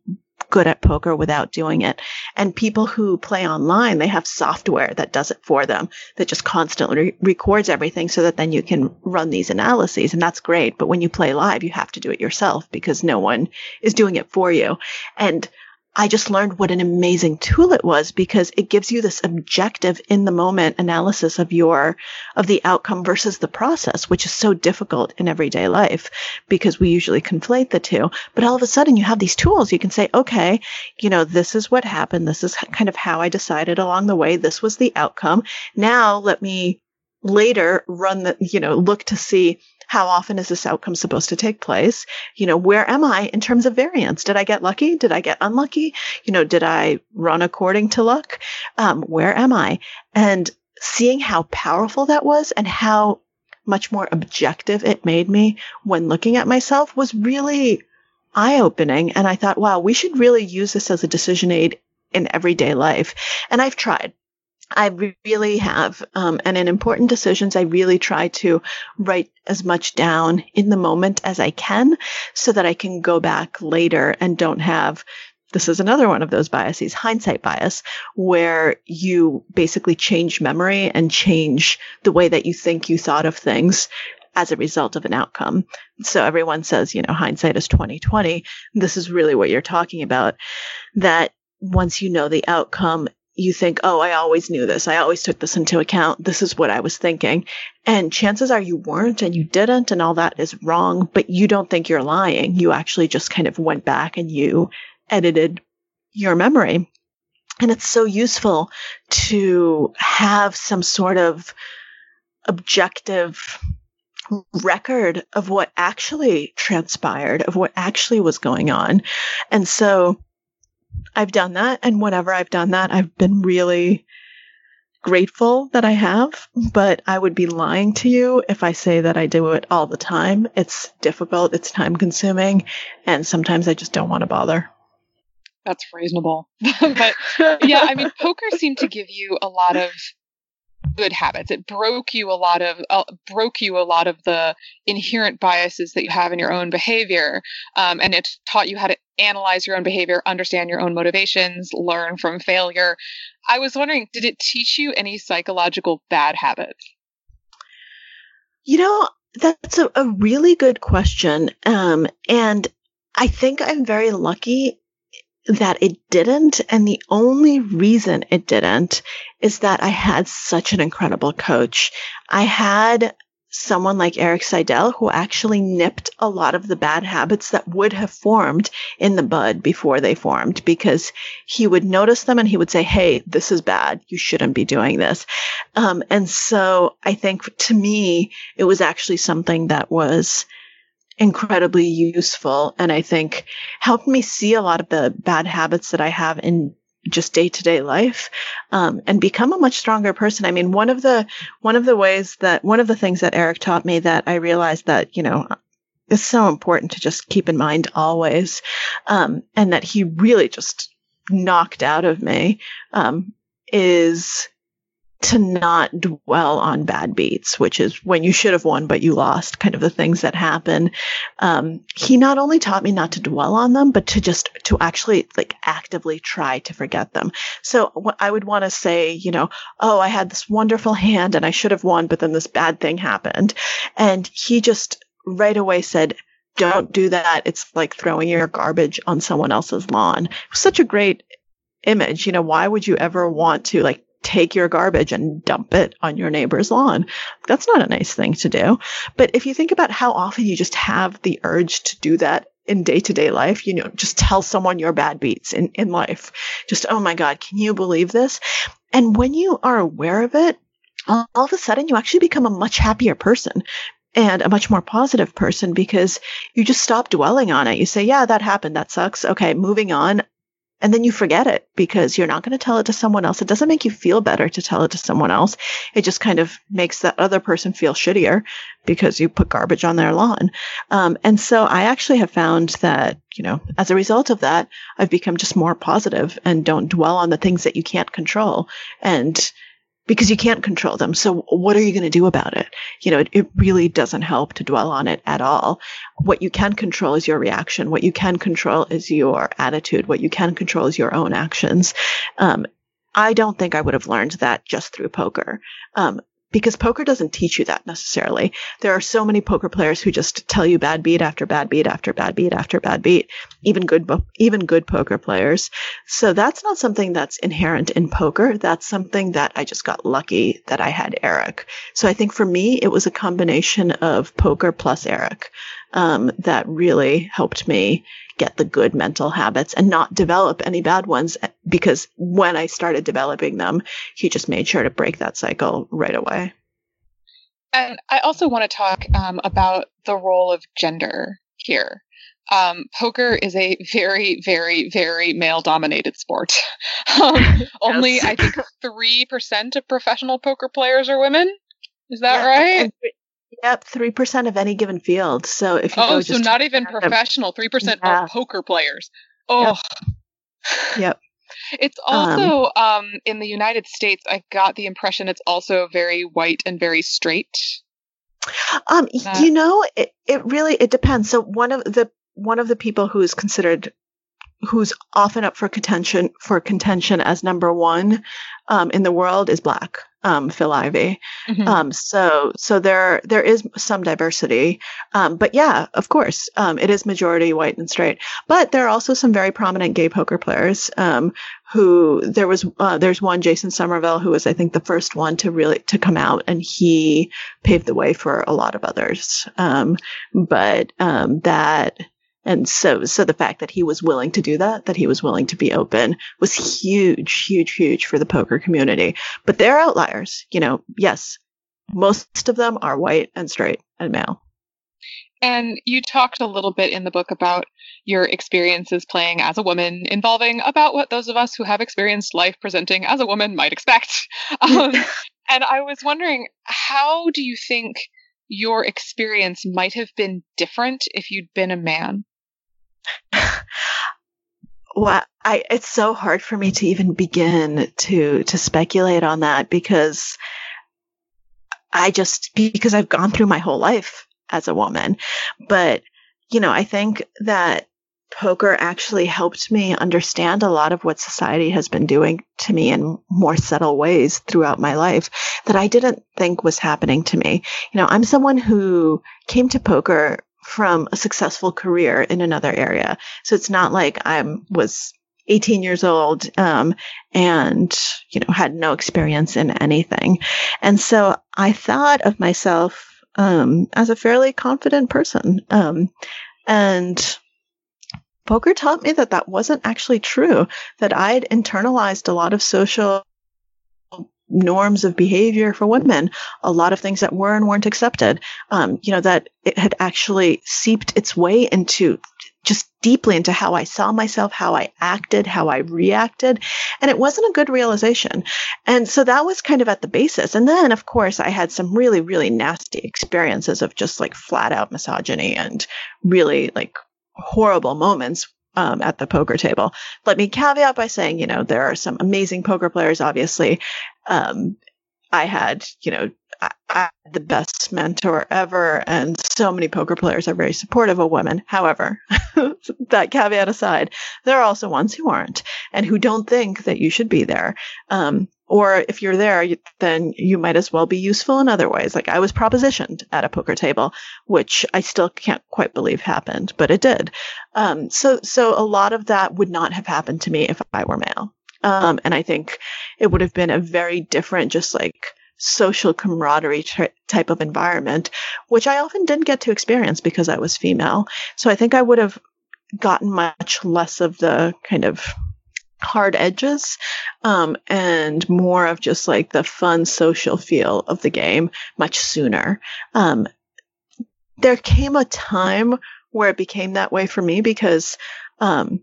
good at poker without doing it. And people who play online, they have software that does it for them that just constantly re- records everything so that then you can run these analyses and that's great. But when you play live, you have to do it yourself because no one is doing it for you. And I just learned what an amazing tool it was because it gives you this objective in the moment analysis of your, of the outcome versus the process, which is so difficult in everyday life because we usually conflate the two. But all of a sudden you have these tools. You can say, okay, you know, this is what happened. This is kind of how I decided along the way. This was the outcome. Now let me later run the, you know, look to see how often is this outcome supposed to take place? You know, where am I in terms of variance? Did I get lucky? Did I get unlucky? You know, did I run according to luck? Um, where am I? And seeing how powerful that was and how much more objective it made me when looking at myself was really eye opening. And I thought, wow, we should really use this as a decision aid in everyday life. And I've tried. I really have. Um, and in important decisions, I really try to write as much down in the moment as I can so that I can go back later and don't have this is another one of those biases, hindsight bias, where you basically change memory and change the way that you think you thought of things as a result of an outcome. So everyone says, you know, hindsight is 2020. This is really what you're talking about. That once you know the outcome, you think, oh, I always knew this. I always took this into account. This is what I was thinking. And chances are you weren't and you didn't and all that is wrong, but you don't think you're lying. You actually just kind of went back and you edited your memory. And it's so useful to have some sort of objective record of what actually transpired, of what actually was going on. And so I've done that. And whenever I've done that, I've been really grateful that I have, but I would be lying to you if I say that I do it all the time. It's difficult, it's time consuming, and sometimes I just don't want to bother. That's reasonable. <laughs> but yeah, I mean, poker seemed to give you a lot of good habits. It broke you a lot of uh, broke you a lot of the inherent biases that you have in your own behavior, um, and it taught you how to analyze your own behavior, understand your own motivations, learn from failure. I was wondering, did it teach you any psychological bad habits? You know, that's a, a really good question, um, and I think I'm very lucky that it didn't. And the only reason it didn't is that I had such an incredible coach. I had someone like Erik Seidel who actually nipped a lot of the bad habits that would have formed in the bud before they formed because he would notice them and he would say, Hey, this is bad. You shouldn't be doing this. Um, and so I think to me, it was actually something that was incredibly useful and I think helped me see a lot of the bad habits that I have in just day to day life um, and become a much stronger person. I mean, one of the one of the ways that one of the things that Erik taught me that I realized that you know is so important to just keep in mind always, um, and that he really just knocked out of me um, is to not dwell on bad beats, which is when you should have won, but you lost, kind of the things that happen. Um, he not only taught me not to dwell on them, but to just, to actually like actively try to forget them. So what I would want to say, you know, oh, I had this wonderful hand and I should have won, but then this bad thing happened. And he just right away said, don't do that. It's like throwing your garbage on someone else's lawn. Such a great image. You know, why would you ever want to like take your garbage and dump it on your neighbor's lawn. That's not a nice thing to do. But if you think about how often you just have the urge to do that in day to day life, you know, just tell someone your bad beats in, in life. Just, oh my God, can you believe this? And when you are aware of it, all, all of a sudden you actually become a much happier person and a much more positive person because you just stop dwelling on it. You say, yeah, that happened. That sucks. Okay, moving on and then you forget it because you're not going to tell it to someone else. It doesn't make you feel better to tell it to someone else. It just kind of makes that other person feel shittier because you put garbage on their lawn. Um, and so I actually have found that, you know, as a result of that, I've become just more positive and don't dwell on the things that you can't control. And because you can't control them. So what are you going to do about it? You know, it, it, really doesn't help to dwell on it at all. What you can control is your reaction. What you can control is your attitude. What you can control is your own actions. Um, I don't think I would have learned that just through poker. Um, because poker doesn't teach you that necessarily. There are so many poker players who just tell you bad beat after bad beat after bad beat after bad beat, even good even good poker players. So that's not something that's inherent in poker. That's something that I just got lucky that I had Erik. So I think for me it was a combination of poker plus Erik um, that really helped me get the good mental habits and not develop any bad ones because when I started developing them, he just made sure to break that cycle right away. And I also want to talk um, about the role of gender here. Um, poker is a very, very, very male dominated sport. <laughs> um, <laughs> yes. Only, I think, 3% of professional poker players are women. Is that yeah, right? Yep, three percent of any given field. So if you oh, so not even professional, three percent yeah. of poker players. Oh, yep. yep. <laughs> It's also um, um, in the United States. I got the impression it's also very white and very straight. Um, that... you know, it, it really it depends. So one of the one of the people who is considered who's often up for contention for contention as number one um, in the world is black um, Phil Ivey. Mm-hmm. Um, so so there there is some diversity, um, but yeah, of course, um, it is majority white and straight. But there are also some very prominent gay poker players. Um, who there was uh, there's one Jason Somerville who was I think the first one to really to come out and he paved the way for a lot of others. Um, but um that and so, so the fact that he was willing to do that, that he was willing to be open was huge, huge, huge for the poker community. But they're outliers. You know, yes, most of them are white and straight and male. And you talked a little bit in the book about your experiences playing as a woman, involving about what those of us who have experienced life presenting as a woman might expect. <laughs> Um, <laughs> and I was wondering, how do you think your experience might have been different if you'd been a man? <laughs> well, I, it's so hard for me to even begin to to speculate on that because I just because I've gone through my whole life as a woman. But you know, I think that poker actually helped me understand a lot of what society has been doing to me in more subtle ways throughout my life that I didn't think was happening to me. You know, I'm someone who came to poker from a successful career in another area. So it's not like I was 18 years old um, and you know had no experience in anything and so i thought of myself um, as a fairly confident person um, and poker taught me that that wasn't actually true that i'd internalized a lot of social norms of behavior for women, a lot of things that were and weren't accepted. Um, you know, that it had actually seeped its way into just deeply into how I saw myself, how I acted, how I reacted. And it wasn't a good realization. And so that was kind of at the basis. And then, of course, I had some really, really nasty experiences of just like flat out misogyny and really like horrible moments um, at the poker table. Let me caveat by saying, you know, there are some amazing poker players, obviously, um, I had, you know, I, I had the best mentor ever, and so many poker players are very supportive of women. However, <laughs> that caveat aside, there are also ones who aren't and who don't think that you should be there. Um, or if you're there, then you might as well be useful in other ways. Like I was propositioned at a poker table, which I still can't quite believe happened, but it did. Um, so, so a lot of that would not have happened to me if I were male. Um, and I think it would have been a very different, just like social camaraderie type of environment, which I often didn't get to experience because I was female. So I think I would have gotten much less of the kind of hard edges um, and more of just like the fun social feel of the game much sooner. Um, there came a time where it became that way for me because um,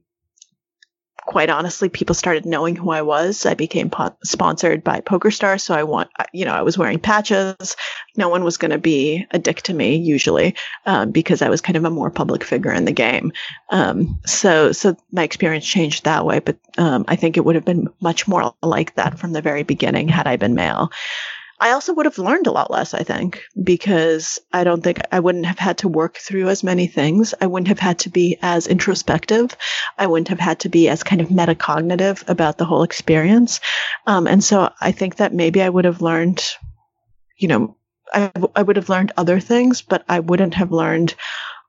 quite honestly, people started knowing who I was. I became po- sponsored by PokerStars, so I want, you know, I was wearing patches. No one was going to be a dick to me usually um, because I was kind of a more public figure in the game. Um, so, so my experience changed that way. But um, I think it would have been much more like that from the very beginning had I been male. I also would have learned a lot less, I think, because I don't think I wouldn't have had to work through as many things. I wouldn't have had to be as introspective. I wouldn't have had to be as kind of metacognitive about the whole experience. Um, and so I think that maybe I would have learned, you know, I, I would have learned other things, but I wouldn't have learned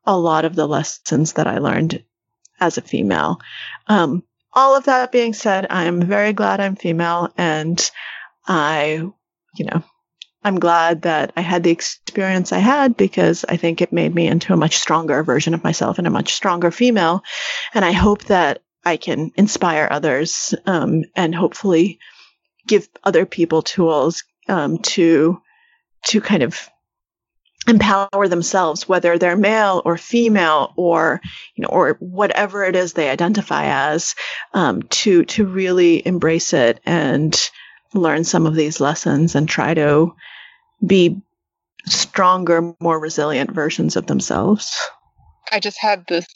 a lot of the lessons that I learned as a female. Um, all of that being said, I'm very glad I'm female and I you know, I'm glad that I had the experience I had because I think it made me into a much stronger version of myself and a much stronger female. And I hope that I can inspire others um, and hopefully give other people tools um, to to kind of empower themselves, whether they're male or female or you know or whatever it is they identify as, um, to to really embrace it and learn some of these lessons and try to be stronger, more resilient versions of themselves. I just had this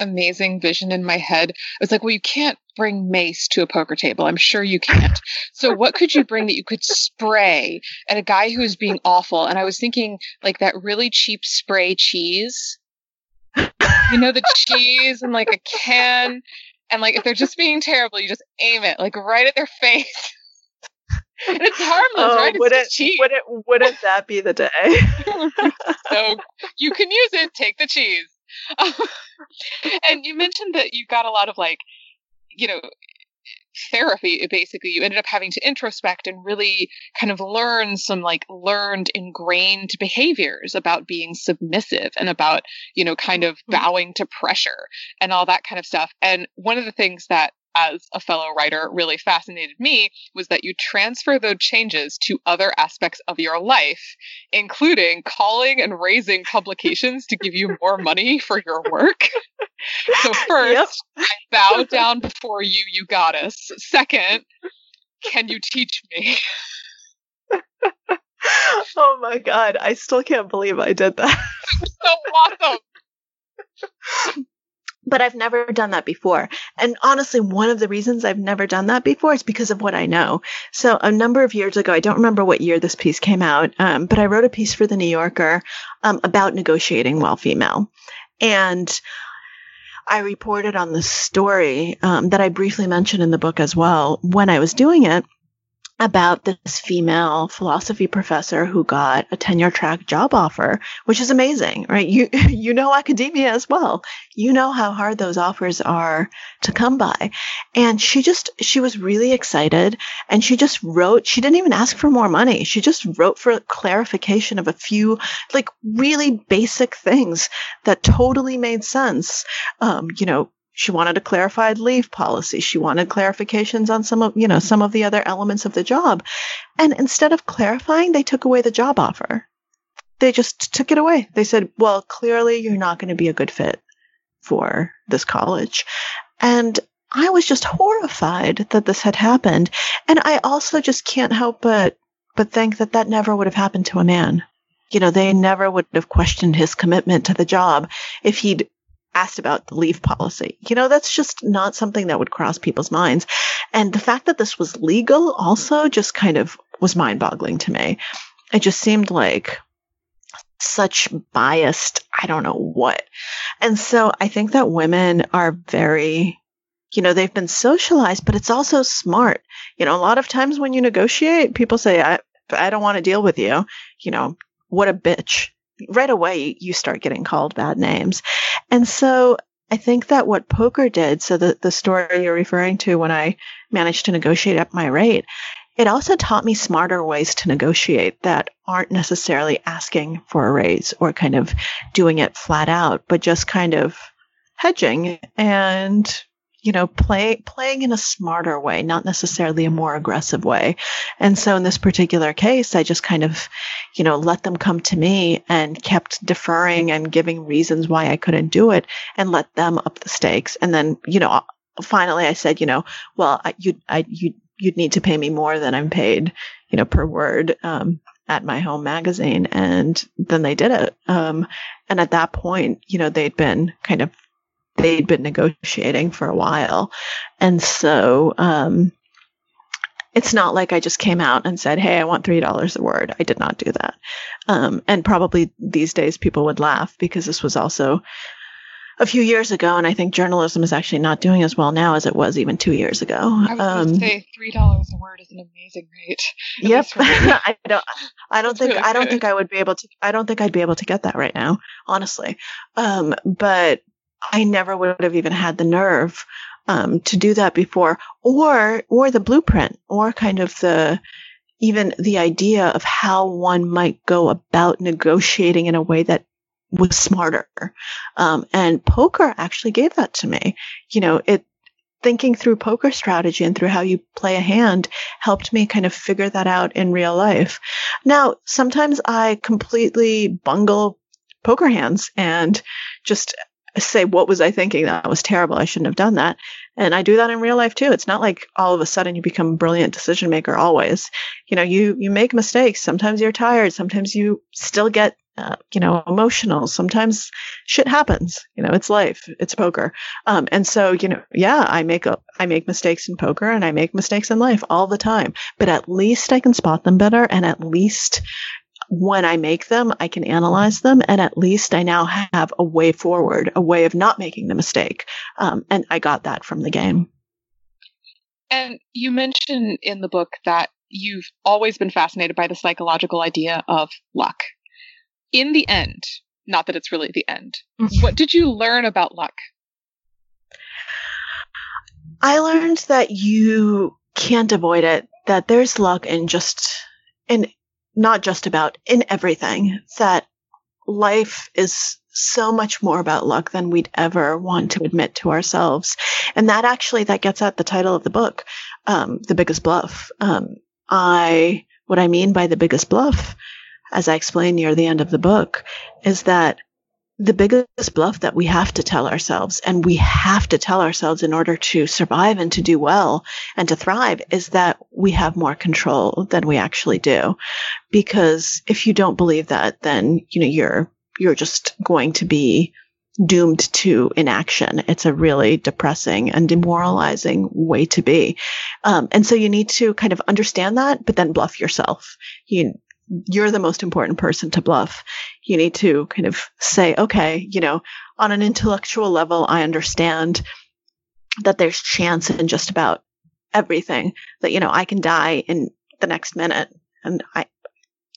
amazing vision in my head. I was like, well, you can't bring mace to a poker table. I'm sure you can't. So what could you bring that you could spray at a guy who is being awful? And I was thinking like that really cheap spray cheese. You know, the cheese and like a can. And like if they're just being terrible, you just aim it like right at their face <laughs> it's harmless, oh, right? It's it, cheap. Would it, wouldn't that be the day? <laughs> so you can use it. Take the cheese. <laughs> and you mentioned that you got a lot of like, you know, therapy basically you ended up having to introspect and really kind of learn some like learned ingrained behaviors about being submissive and about you know kind of mm-hmm. bowing to pressure and all that kind of stuff and one of the things that as a fellow writer really fascinated me was that you transfer those changes to other aspects of your life, including calling and raising publications to give you more money for your work. <laughs> so <laughs> first, yep. I bow down before you, you goddess. Second, can you teach me? <laughs> oh my god, I still can't believe I did that. so awesome but I've never done that before. And honestly, one of the reasons I've never done that before is because of what I know. So a number of years ago, I don't remember what year this piece came out, um, but I wrote a piece for the New Yorker um, about negotiating while female. And I reported on the story um, that I briefly mentioned in the book as well when I was doing it about this female philosophy professor who got a tenure track job offer, which is amazing, right? You, <laughs> you know academia as well. You know how hard those offers are to come by. And she just, she was really excited and she just wrote, she didn't even ask for more money. She just wrote for clarification of a few like really basic things that totally made sense. Um, you know, she wanted a clarified leave policy. She wanted clarifications on some of, you know, some of the other elements of the job. And instead of clarifying, they took away the job offer. They just took it away. They said, well, clearly you're not going to be a good fit for this college. And I was just horrified that this had happened. And I also just can't help but, but think that that never would have happened to a man. You know, they never would have questioned his commitment to the job if he'd asked about the leave policy. You know, that's just not something that would cross people's minds. And the fact that this was legal also just kind of was mind boggling to me. It just seemed like such biased, I don't know what. And so I think that women are very, you know, they've been socialized, but it's also smart. You know, a lot of times when you negotiate, people say, I, I don't want to deal with you. You know, what a bitch. Right away, you start getting called bad names. And so I think that what poker did, so the, the story you're referring to when I managed to negotiate up my rate, it also taught me smarter ways to negotiate that aren't necessarily asking for a raise or kind of doing it flat out, but just kind of hedging and you know play playing in a smarter way not necessarily a more aggressive way and so in this particular case i just kind of you know let them come to me and kept deferring and giving reasons why i couldn't do it and let them up the stakes and then you know finally i said you know well I, you I, you you'd need to pay me more than I'm paid, you know, per word um, at my home magazine. And then they did it. Um, and at that point, you know, they'd been kind of they'd been negotiating for a while, and so um, it's not like I just came out and said, "Hey, I want three dollars a word." I did not do that. Um, and probably these days people would laugh because this was also a few years ago, and I think journalism is actually not doing as well now as it was even two years ago. I would um, say three dollars a word is an amazing rate. Yep, <laughs> I don't. I don't think. Really I don't think I would be able to. I don't think I'd be able to get that right now, honestly. Um, but I never would have even had the nerve um, to do that before, or or the blueprint, or kind of the even the idea of how one might go about negotiating in a way that was smarter. Um, and poker actually gave that to me. You know, it thinking through poker strategy and through how you play a hand helped me kind of figure that out in real life. Now, sometimes I completely bungle poker hands and just say, what was I thinking? That was terrible. I shouldn't have done that. And I do that in real life too. It's not like all of a sudden you become a brilliant decision maker always. You know, you, you make mistakes. Sometimes you're tired. Sometimes you still get uh, you know, emotional. Sometimes shit happens. You know, it's life. It's poker. Um, and so, you know, yeah, I make a, I make mistakes in poker and I make mistakes in life all the time. But at least I can spot them better, and at least when I make them, I can analyze them, and at least I now have a way forward, a way of not making the mistake. Um, and I got that from the game. And you mentioned in the book that you've always been fascinated by the psychological idea of luck in the end, not that it's really the end, mm-hmm. what did you learn about luck? I learned that you can't avoid it, that there's luck in just, in not just about, in everything, that life is so much more about luck than we'd ever want to admit to ourselves. And that actually, that gets at the title of the book, um, The Biggest Bluff. Um, I, what I mean by the biggest bluff as I explain near the end of the book, is that the biggest bluff that we have to tell ourselves, and we have to tell ourselves in order to survive and to do well and to thrive, is that we have more control than we actually do. Because if you don't believe that, then you know you're you're just going to be doomed to inaction. It's a really depressing and demoralizing way to be. Um, and so you need to kind of understand that, but then bluff yourself. You you're the most important person to bluff. You need to kind of say, okay, you know, on an intellectual level, I understand that there's chance in just about everything that, you know, I can die in the next minute and I,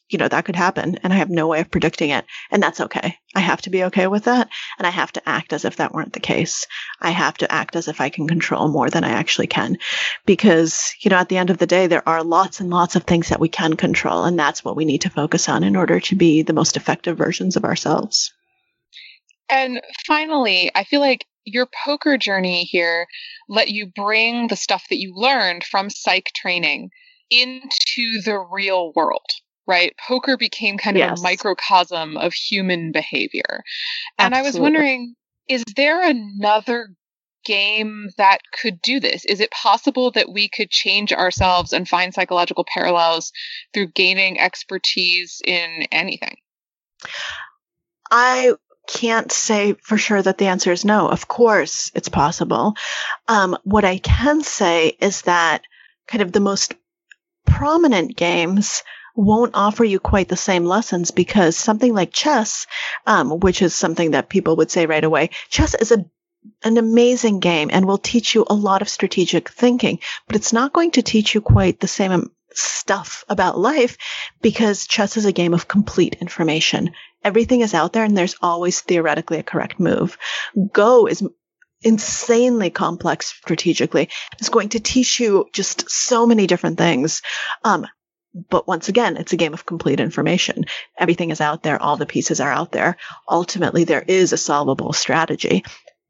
you know, that could happen and I have no way of predicting it. And that's okay. I have to be okay with that. And I have to act as if that weren't the case. I have to act as if I can control more than I actually can. Because, you know, at the end of the day, there are lots and lots of things that we can control. And that's what we need to focus on in order to be the most effective versions of ourselves. And finally, I feel like your poker journey here let you bring the stuff that you learned from psych training into the real world right? Poker became kind of yes. a microcosm of human behavior. And Absolutely. I was wondering, is there another game that could do this? Is it possible that we could change ourselves and find psychological parallels through gaining expertise in anything? I can't say for sure that the answer is no. Of course, it's possible. Um, what I can say is that kind of the most prominent games won't offer you quite the same lessons because something like chess, um, which is something that people would say right away, chess is a an amazing game and will teach you a lot of strategic thinking, but it's not going to teach you quite the same stuff about life because chess is a game of complete information. Everything is out there and there's always theoretically a correct move. Go is insanely complex strategically. It's going to teach you just so many different things. Um, but once again, it's a game of complete information. Everything is out there. All the pieces are out there. Ultimately, there is a solvable strategy.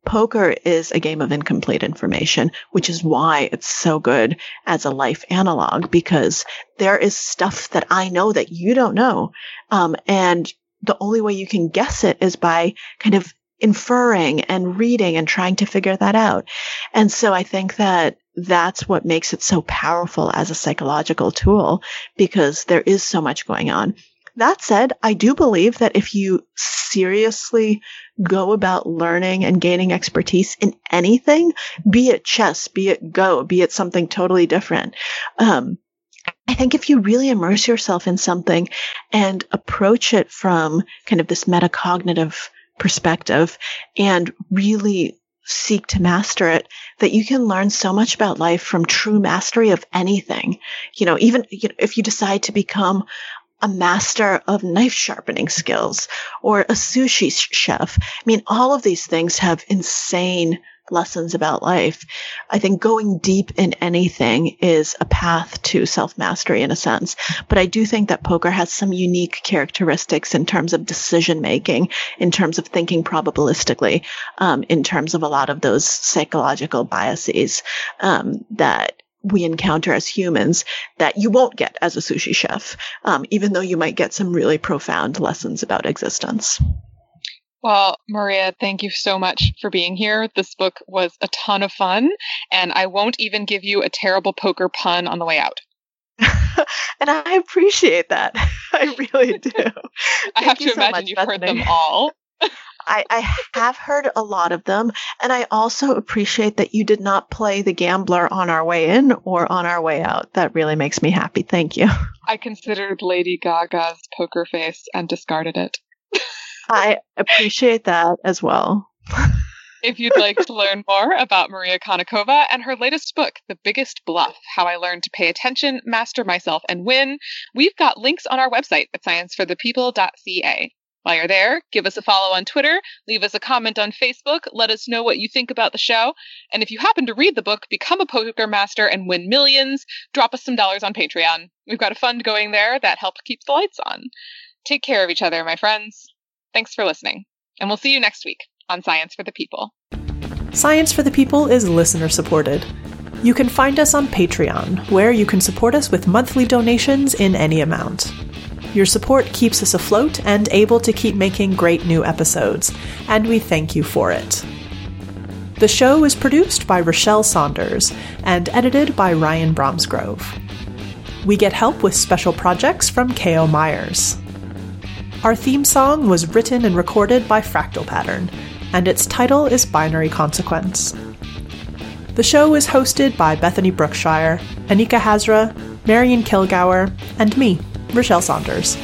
Poker is a game of incomplete information, which is why it's so good as a life analog because there is stuff that I know that you don't know. Um, and the only way you can guess it is by kind of inferring and reading and trying to figure that out. And so I think that that's what makes it so powerful as a psychological tool because there is so much going on. That said, I do believe that if you seriously go about learning and gaining expertise in anything, be it chess, be it Go, be it something totally different, um, I think if you really immerse yourself in something and approach it from kind of this metacognitive perspective and really seek to master it that you can learn so much about life from true mastery of anything. You know, even if you decide to become a master of knife sharpening skills or a sushi chef. I mean, all of these things have insane lessons about life. I think going deep in anything is a path to self mastery in a sense. But I do think that poker has some unique characteristics in terms of decision making, in terms of thinking probabilistically, um, in terms of a lot of those psychological biases um, that we encounter as humans that you won't get as a sushi chef, um, even though you might get some really profound lessons about existence. Well, Maria, thank you so much for being here. This book was a ton of fun, and I won't even give you a terrible poker pun on the way out. <laughs> and I appreciate that. <laughs> I really <laughs> do. I have to so imagine much, you've Bethany. heard them all. I, I have heard a lot of them, and I also appreciate that you did not play the gambler on our way in or on our way out. That really makes me happy. Thank you. I considered Lady Gaga's poker face and discarded it. I appreciate that as well. if you'd like to learn more about Maria Konnikova and her latest book, The Biggest Bluff How I Learned to Pay Attention, Master Myself, and Win, we've got links on our website at scienceforthepeople.ca. While you're there, give us a follow on Twitter, leave us a comment on Facebook, let us know what you think about the show. And if you happen to read the book, become a poker master and win millions, drop us some dollars on Patreon. We've got a fund going there that helps keep the lights on. Take care of each other, my friends. Thanks for listening, and we'll see you next week on Science for the People. Science for the People is listener supported. You can find us on Patreon, where you can support us with monthly donations in any amount. Your support keeps us afloat and able to keep making great new episodes, and we thank you for it. The show is produced by Rochelle Saunders and edited by Ryan Bromsgrove. We get help with special projects from K.O. Myers. Our theme song was written and recorded by Fractal Pattern, and its title is Binary Consequence. The show is hosted by Bethany Brookshire, Anika Hazra, Marion Kilgour, and me, Rochelle Saunders.